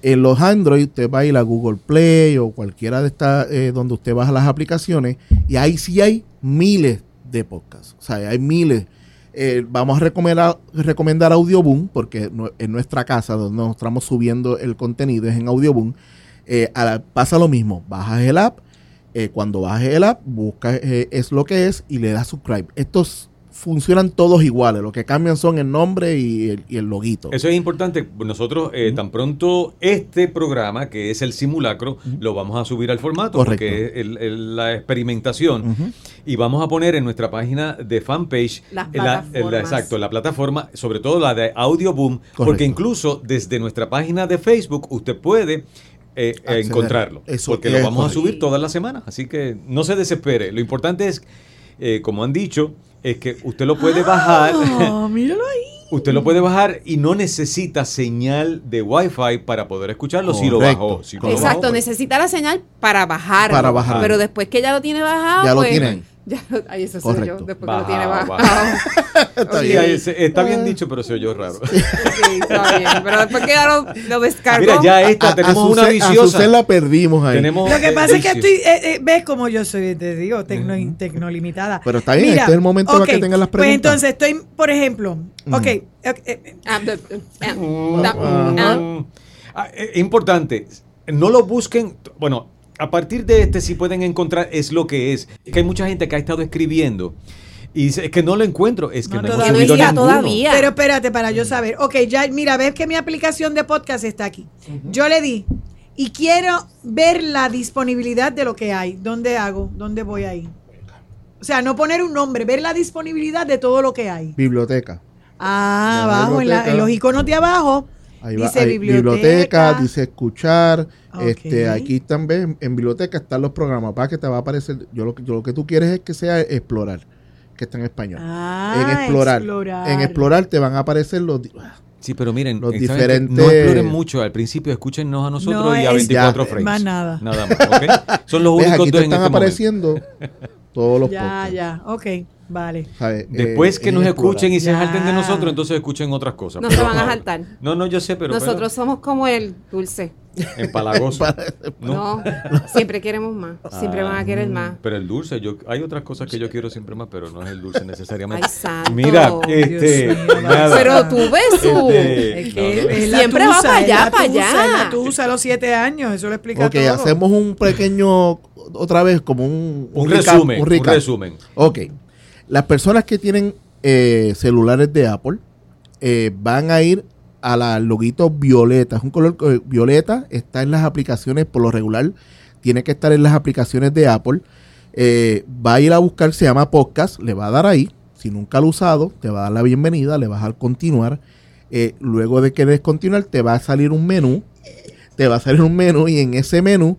En los Android, usted va a ir a Google Play o cualquiera de estas eh, donde usted baja las aplicaciones y ahí sí hay miles de podcasts. O sea, hay miles. Eh, vamos a recomendar, recomendar Audioboom porque en nuestra casa donde nos estamos subiendo el contenido es en Audioboom. Eh, a la- pasa lo mismo, bajas el app, eh, cuando bajes el app, buscas eh, es lo que es y le das subscribe. Estos funcionan todos iguales, lo que cambian son el nombre y el, y el loguito. Eso es importante. Nosotros, eh, tan pronto este programa, que es el simulacro, lo vamos a subir al formato, Correcto. porque es el- el- la experimentación. Y vamos a poner en nuestra página de fanpage, Las la- exacto, la plataforma, sobre todo la de Audioboom, porque incluso desde nuestra página de Facebook usted puede eh, Acceder. encontrarlo, Eso porque lo vamos a subir todas las semanas, así que no se desespere. Lo importante es, eh, como han dicho, es que usted lo puede bajar. Ah, míralo ahí. Usted lo puede bajar y no necesita señal de Wi-Fi para poder escucharlo si lo bajó. Si no lo Correcto. Exacto, bajó, pues. necesita la señal para bajarlo. Para bajarlo. Pero después que ya lo tiene bajado, Ya lo pues, tiene ahí. Ya, ay, eso soy yo, después que lo tiene Bajado, bajado. Está Sí, bien. ahí se- está bien dicho, pero se oyó raro. Sí, está bien. Pero después que ya lo, lo descargó. Mira, ya esta, A- tenemos a una a viciosa. Azucena la perdimos ahí. Tenemos Lo que eh, pasa es que estoy, eh, eh, ves como yo soy, te digo, tecno, tecnolimitada. Pero está bien, este es el momento para que tengan las Pues preguntas. entonces estoy, por ejemplo, ok, Ah, ah, ah. Ah, importante, no lo busquen, bueno, a partir de este si pueden encontrar es lo que es. Es que hay mucha gente que ha estado escribiendo y dice, es que no lo encuentro, es que No, no, hemos todavía subido no está ninguno. todavía. pero espérate para yo saber. Ok, ya, mira, ves que mi aplicación de podcast está aquí. Yo le di y quiero ver la disponibilidad de lo que hay. ¿Dónde hago? ¿Dónde voy ahí? O sea, no poner un nombre, ver la disponibilidad de todo lo que hay. Biblioteca. Ah, La abajo, en, la- biblioteca. en los iconos de abajo. Ahí va, dice hay biblioteca. dice escuchar. Este, aquí también en biblioteca están los programas. Para que te va a aparecer. Yo lo, que- yo lo que tú quieres es que sea explorar, que está en español. Ah, en explorar. explorar. En explorar te van a aparecer los. di- Sí, pero miren, Los diferentes- no exploren mucho. Al principio escúchennos a nosotros No, y a es- 24 ya, frames. más nada. Nada más. Son los únicos Aquí dos te en están este momento. apareciendo todos los Ya, podcasts. ya, ok, vale. Después Eh, que nos explorar. escuchen y se Ya. jalten de nosotros, entonces escuchen otras cosas. No Pero- se van a jaltar. No, no, yo sé, pero... Nosotros somos como el dulce. empalagoso. No, siempre queremos más. Siempre van a querer más. Pero el dulce, yo, hay otras cosas que yo quiero siempre más, pero no es el dulce necesariamente. Ay, santo. Mira, este, nada. Pero tú ves su... Este, Es que no, no. es la Siempre va tusa, para es allá, para allá. tusa a los siete años, eso lo explica Ok, todo. hacemos un pequeño, otra vez, como un, Un recap, resumen, un un recap. resumen. Ok. Las personas que tienen eh, celulares de Apple eh, van a ir a la loguito violeta. Es un color eh, violeta. Está en las aplicaciones, por lo regular, tiene que estar en las aplicaciones de Apple. Va a ir a buscar, se llama podcast, le va a dar ahí. Si nunca lo ha usado, te va a dar la bienvenida, le vas a continuar. Luego de que des continuar, te va a salir un menú. Te va a salir un menú y en ese menú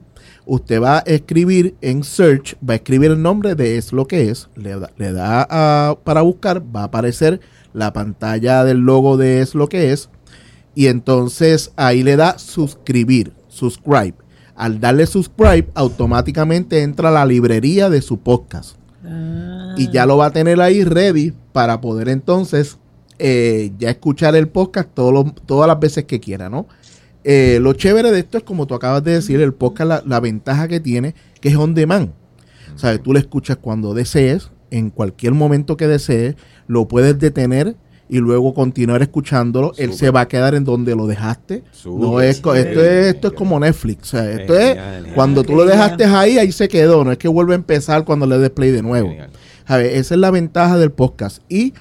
usted va a escribir en search, va a escribir el nombre de es lo que es, le da, le da a- para buscar, va a aparecer la pantalla del logo de es lo que es y entonces ahí le da suscribir, subscribe. Al darle subscribe, automáticamente entra a la librería de su podcast Ah. y ya lo va a tener ahí ready para poder entonces eh, ya escuchar el podcast todas las veces que quiera, ¿no? Eh, lo chévere de esto es como tú acabas de decir, el podcast, la, la ventaja que tiene, que es on demand. O sea, tú lo escuchas cuando desees, en cualquier momento que desees, lo puedes detener y luego continuar escuchándolo. Él se va a quedar en donde lo dejaste. No es, esto, es, esto es como Netflix. O sea, esto es cuando tú lo dejaste ahí, ahí se quedó. No es que vuelve a empezar cuando le des play de nuevo. Ver, esa es la ventaja del podcast. Y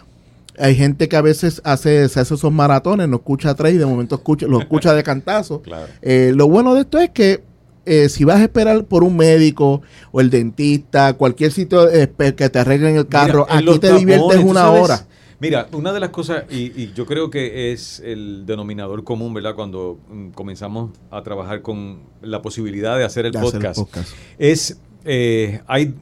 hay gente que a veces hace, se hace esos maratones, no escucha tres y de momento escucha, lo escucha de cantazo. Claro. Eh, lo bueno de esto es que eh, si vas a esperar por un médico o el dentista, cualquier sitio eh, que te arreglen el carro, Mira, aquí te diviertes tapones, ¿tú una sabes? hora. Mira, una de las cosas, y, y yo creo que es el denominador común, ¿verdad? Cuando mm, comenzamos a trabajar con la posibilidad de hacer el de hacer el podcast, podcast. es, eh, hay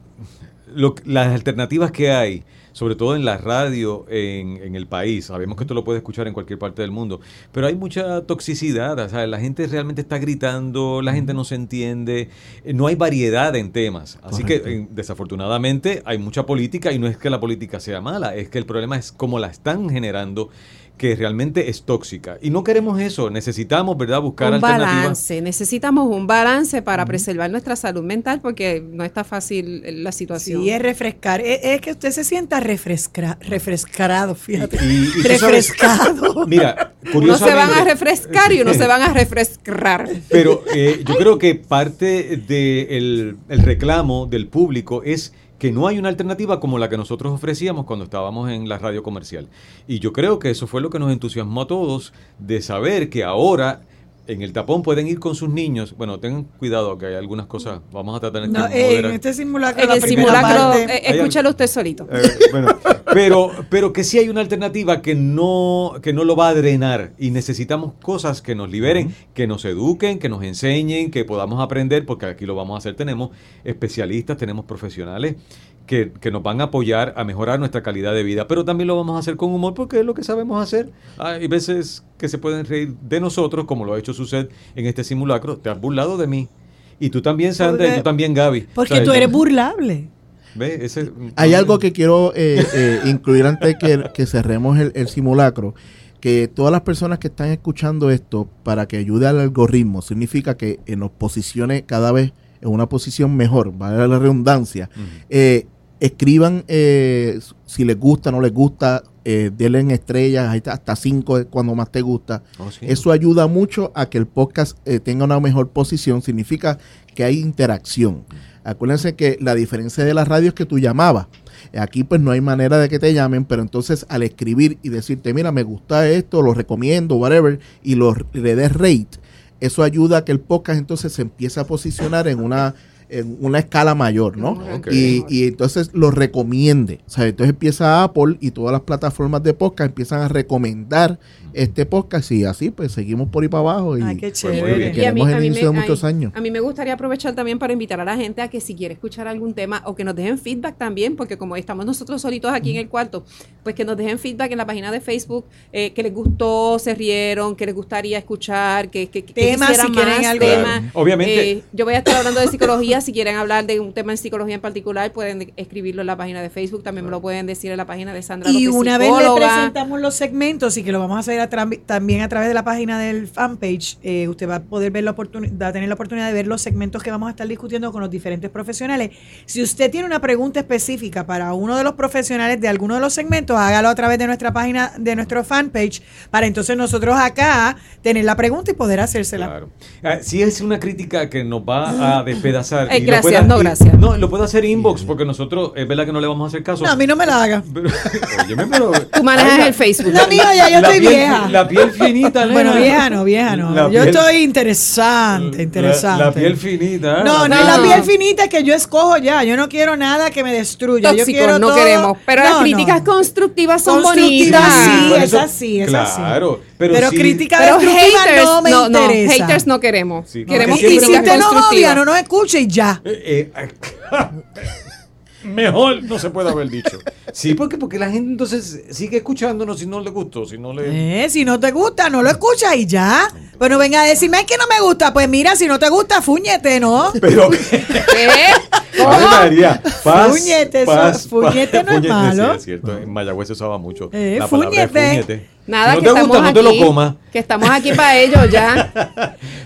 lo- las alternativas que hay, sobre todo en la radio en, en el país. Sabemos que esto lo puede escuchar en cualquier parte del mundo, pero hay mucha toxicidad. o sea, la gente realmente está gritando, la gente no se entiende, eh, no hay variedad en temas. Así Correcto. que, desafortunadamente, hay mucha política y no es que la política sea mala, es que el problema es cómo la están generando que realmente es tóxica. Y no queremos eso, necesitamos, ¿verdad?, buscar un alternativas. balance. Necesitamos un balance para preservar nuestra salud mental porque no está fácil eh, la situación. Sí, es refrescar. Es, es que usted se sienta refresca, refrescado, fíjate. Y- y- y tú sabes- refrescado. Mira, Uno se van a refrescar y uno se van a refrescar. Pero eh, yo creo que parte del el reclamo del público es que no hay una alternativa como la que nosotros ofrecíamos cuando estábamos en la radio comercial. Y yo creo que eso fue lo que nos entusiasmó a todos de saber que ahora en el tapón pueden ir con sus niños. Bueno, tengan cuidado que hay algunas cosas, vamos a tratar de No, en este simulacro, En la el simulacro, parte- eh, escúchalo usted solito. Eh, bueno, pero, pero que sí hay una alternativa que no, que no lo va a drenar y necesitamos cosas que nos liberen, que nos eduquen, que nos enseñen, que podamos aprender, porque aquí lo vamos a hacer. Tenemos especialistas, tenemos profesionales que, que nos van a apoyar a mejorar nuestra calidad de vida, pero también lo vamos a hacer con humor porque es lo que sabemos hacer. Hay veces que se pueden reír de nosotros, como lo ha hecho Suced en este simulacro. Te has burlado de mí. Y tú también, Sandra, y tú también, Gaby. Porque ¿Sabes? tú eres burlable. ¿Ve? Ese- Hay algo que quiero eh, eh, incluir antes que, que cerremos el, el simulacro. Que todas las personas que están escuchando esto, para que ayude al algoritmo, significa que nos posicione cada vez en una posición mejor, vale la redundancia. Eh, escriban eh, si les gusta, no les gusta, eh, denle en estrellas, hasta cinco es cuando más te gusta. Oh, sí. Eso ayuda mucho a que el podcast eh, tenga una mejor posición, significa que hay interacción. Acuérdense que la diferencia de la radio es que tú llamabas. Aquí pues no hay manera de que te llamen, pero entonces al escribir y decirte, mira, me gusta esto, lo recomiendo, whatever, y lo, le des rate, eso ayuda a que el podcast entonces se empiece a posicionar en una en una escala mayor, ¿no? Ok. Y, y entonces lo recomiende. O sea, entonces empieza Apple y todas las plataformas de podcast empiezan a recomendar este podcast y así pues seguimos por ahí para abajo y Ay, qué Pues chévere. Y a mí, queremos a el mí inicio de muchos años. a mí me gustaría aprovechar también para invitar a la gente a que si quiere escuchar algún tema o que nos dejen feedback también, porque como estamos nosotros solitos aquí en el cuarto, pues que nos dejen feedback en la página de Facebook, eh, que les gustó, se rieron, que les gustaría escuchar, que, que, que Temas, quisieran si quieren más algo. temas. Claro. Obviamente- Eh, yo voy a estar hablando de psicología, si quieren hablar de un tema en psicología en particular, pueden de- escribirlo en la página de Facebook, también me lo pueden decir en la página de Sandra Y López, una vez le presentamos los segmentos y que lo vamos a hacer a también a través de la página del fanpage, eh, usted va a poder ver la oportunidad, va a tener la oportunidad de ver los segmentos que vamos a estar discutiendo con los diferentes profesionales. Si usted tiene una pregunta específica para uno de los profesionales de alguno de los segmentos, hágalo a través de nuestra página, de nuestro fanpage, para entonces nosotros acá tener la pregunta y poder hacérsela. Claro. Ah, si es una crítica que nos va a despedazar. Eh, y lo gracias, pueda- no, y- gracias. No, lo puede hacer inbox porque nosotros es verdad que no le vamos a hacer caso. No, a mí no me la haga. Pero, óyeme, pero- Tú manejas el Facebook. No, mío, ya yo la estoy piel- vieja. La piel finita, Bueno, nena. vieja no, vieja no. La yo piel- estoy interesante, interesante. La, piel finita. ¿eh? No, no, No. es la piel finita que yo escojo ya. Yo no quiero nada que me destruya. yo Tóxicos quiero no todo- queremos, pero No, las no. críticas constructivas son Constructivas, bonitas. sí, es así, es así. Claro, pero, Pero sí- crítica Pero destructiva haters no me interesa. haters no queremos. Sí, no, queremos que si críticas usted no odia, no nos escuche y ya. Eh, eh, Mejor no se puede haber dicho. Sí, porque porque la gente entonces sigue escuchándonos si no le gustó, si no le... Eh, si no te gusta, no lo escuchas y ya. Pero venga a decirme que no me gusta. Pues mira, si no te gusta, fúñete, ¿no? Pero ¿Qué? Ave María, paz, Fuñete, paz, fuñete no es malo. Sí, es cierto. En Mayagüez se usaba mucho Eh, la palabra fuñete. fuñete. Nada, no que te estamos gusta, no te lo aquí, comas. Que estamos aquí para ellos ya.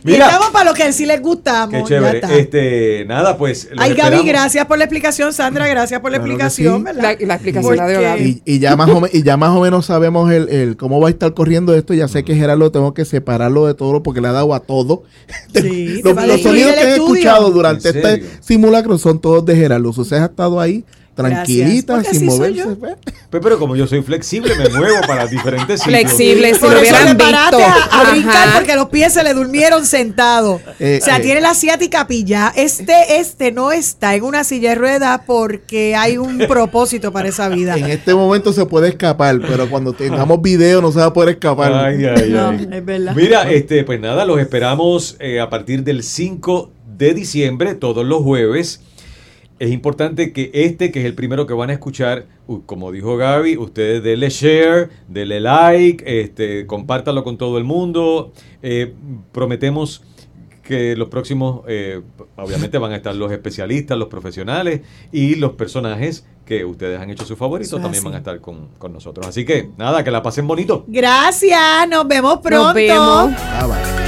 y Mira, estamos para lo que sí les gustamos. qué ya chévere. está. Este, nada, pues. los Ay, Gaby, gracias por la explicación. Sandra, gracias por la Claro explicación, sí. ¿verdad? La, la explicación la dio Porque- Gaby. Y, y ya más o me- y ya más o menos sabemos el, el cómo va a estar corriendo esto. Ya sé que Gerardo tengo que separarlo de todo porque le ha dado a todo. Sí, los los sonidos que he escuchado durante ¿En este simulacro son todos de Gerardo. Usted ha estado ahí tranquilita, sin moverse. Pues, pero como yo soy flexible, me muevo para diferentes sitios. Flexible, si lo hubieran visto. a, a brincar porque los pies se le durmieron sentados. Eh, o sea, eh. tiene la asiática pilla. Este, este no está en una silla de ruedas porque hay un propósito para esa vida. En este momento se puede escapar, pero cuando tengamos video no se va a poder escapar. Ay, ay, No, ay. es verdad. Mira, este, pues nada, los esperamos eh, a partir del 5 de diciembre, todos los jueves. Es importante que este, que es el primero que van a escuchar, como dijo Gaby, ustedes denle share, denle like, este, compártalo con todo el mundo. Eh, prometemos que los próximos, eh, obviamente van a estar los especialistas, los profesionales y los personajes que ustedes han hecho su favorito Eso es también así. van a estar con, con nosotros. Así que nada, que la pasen bonito. Gracias, nos vemos pronto. Nos vemos. Ah, vale.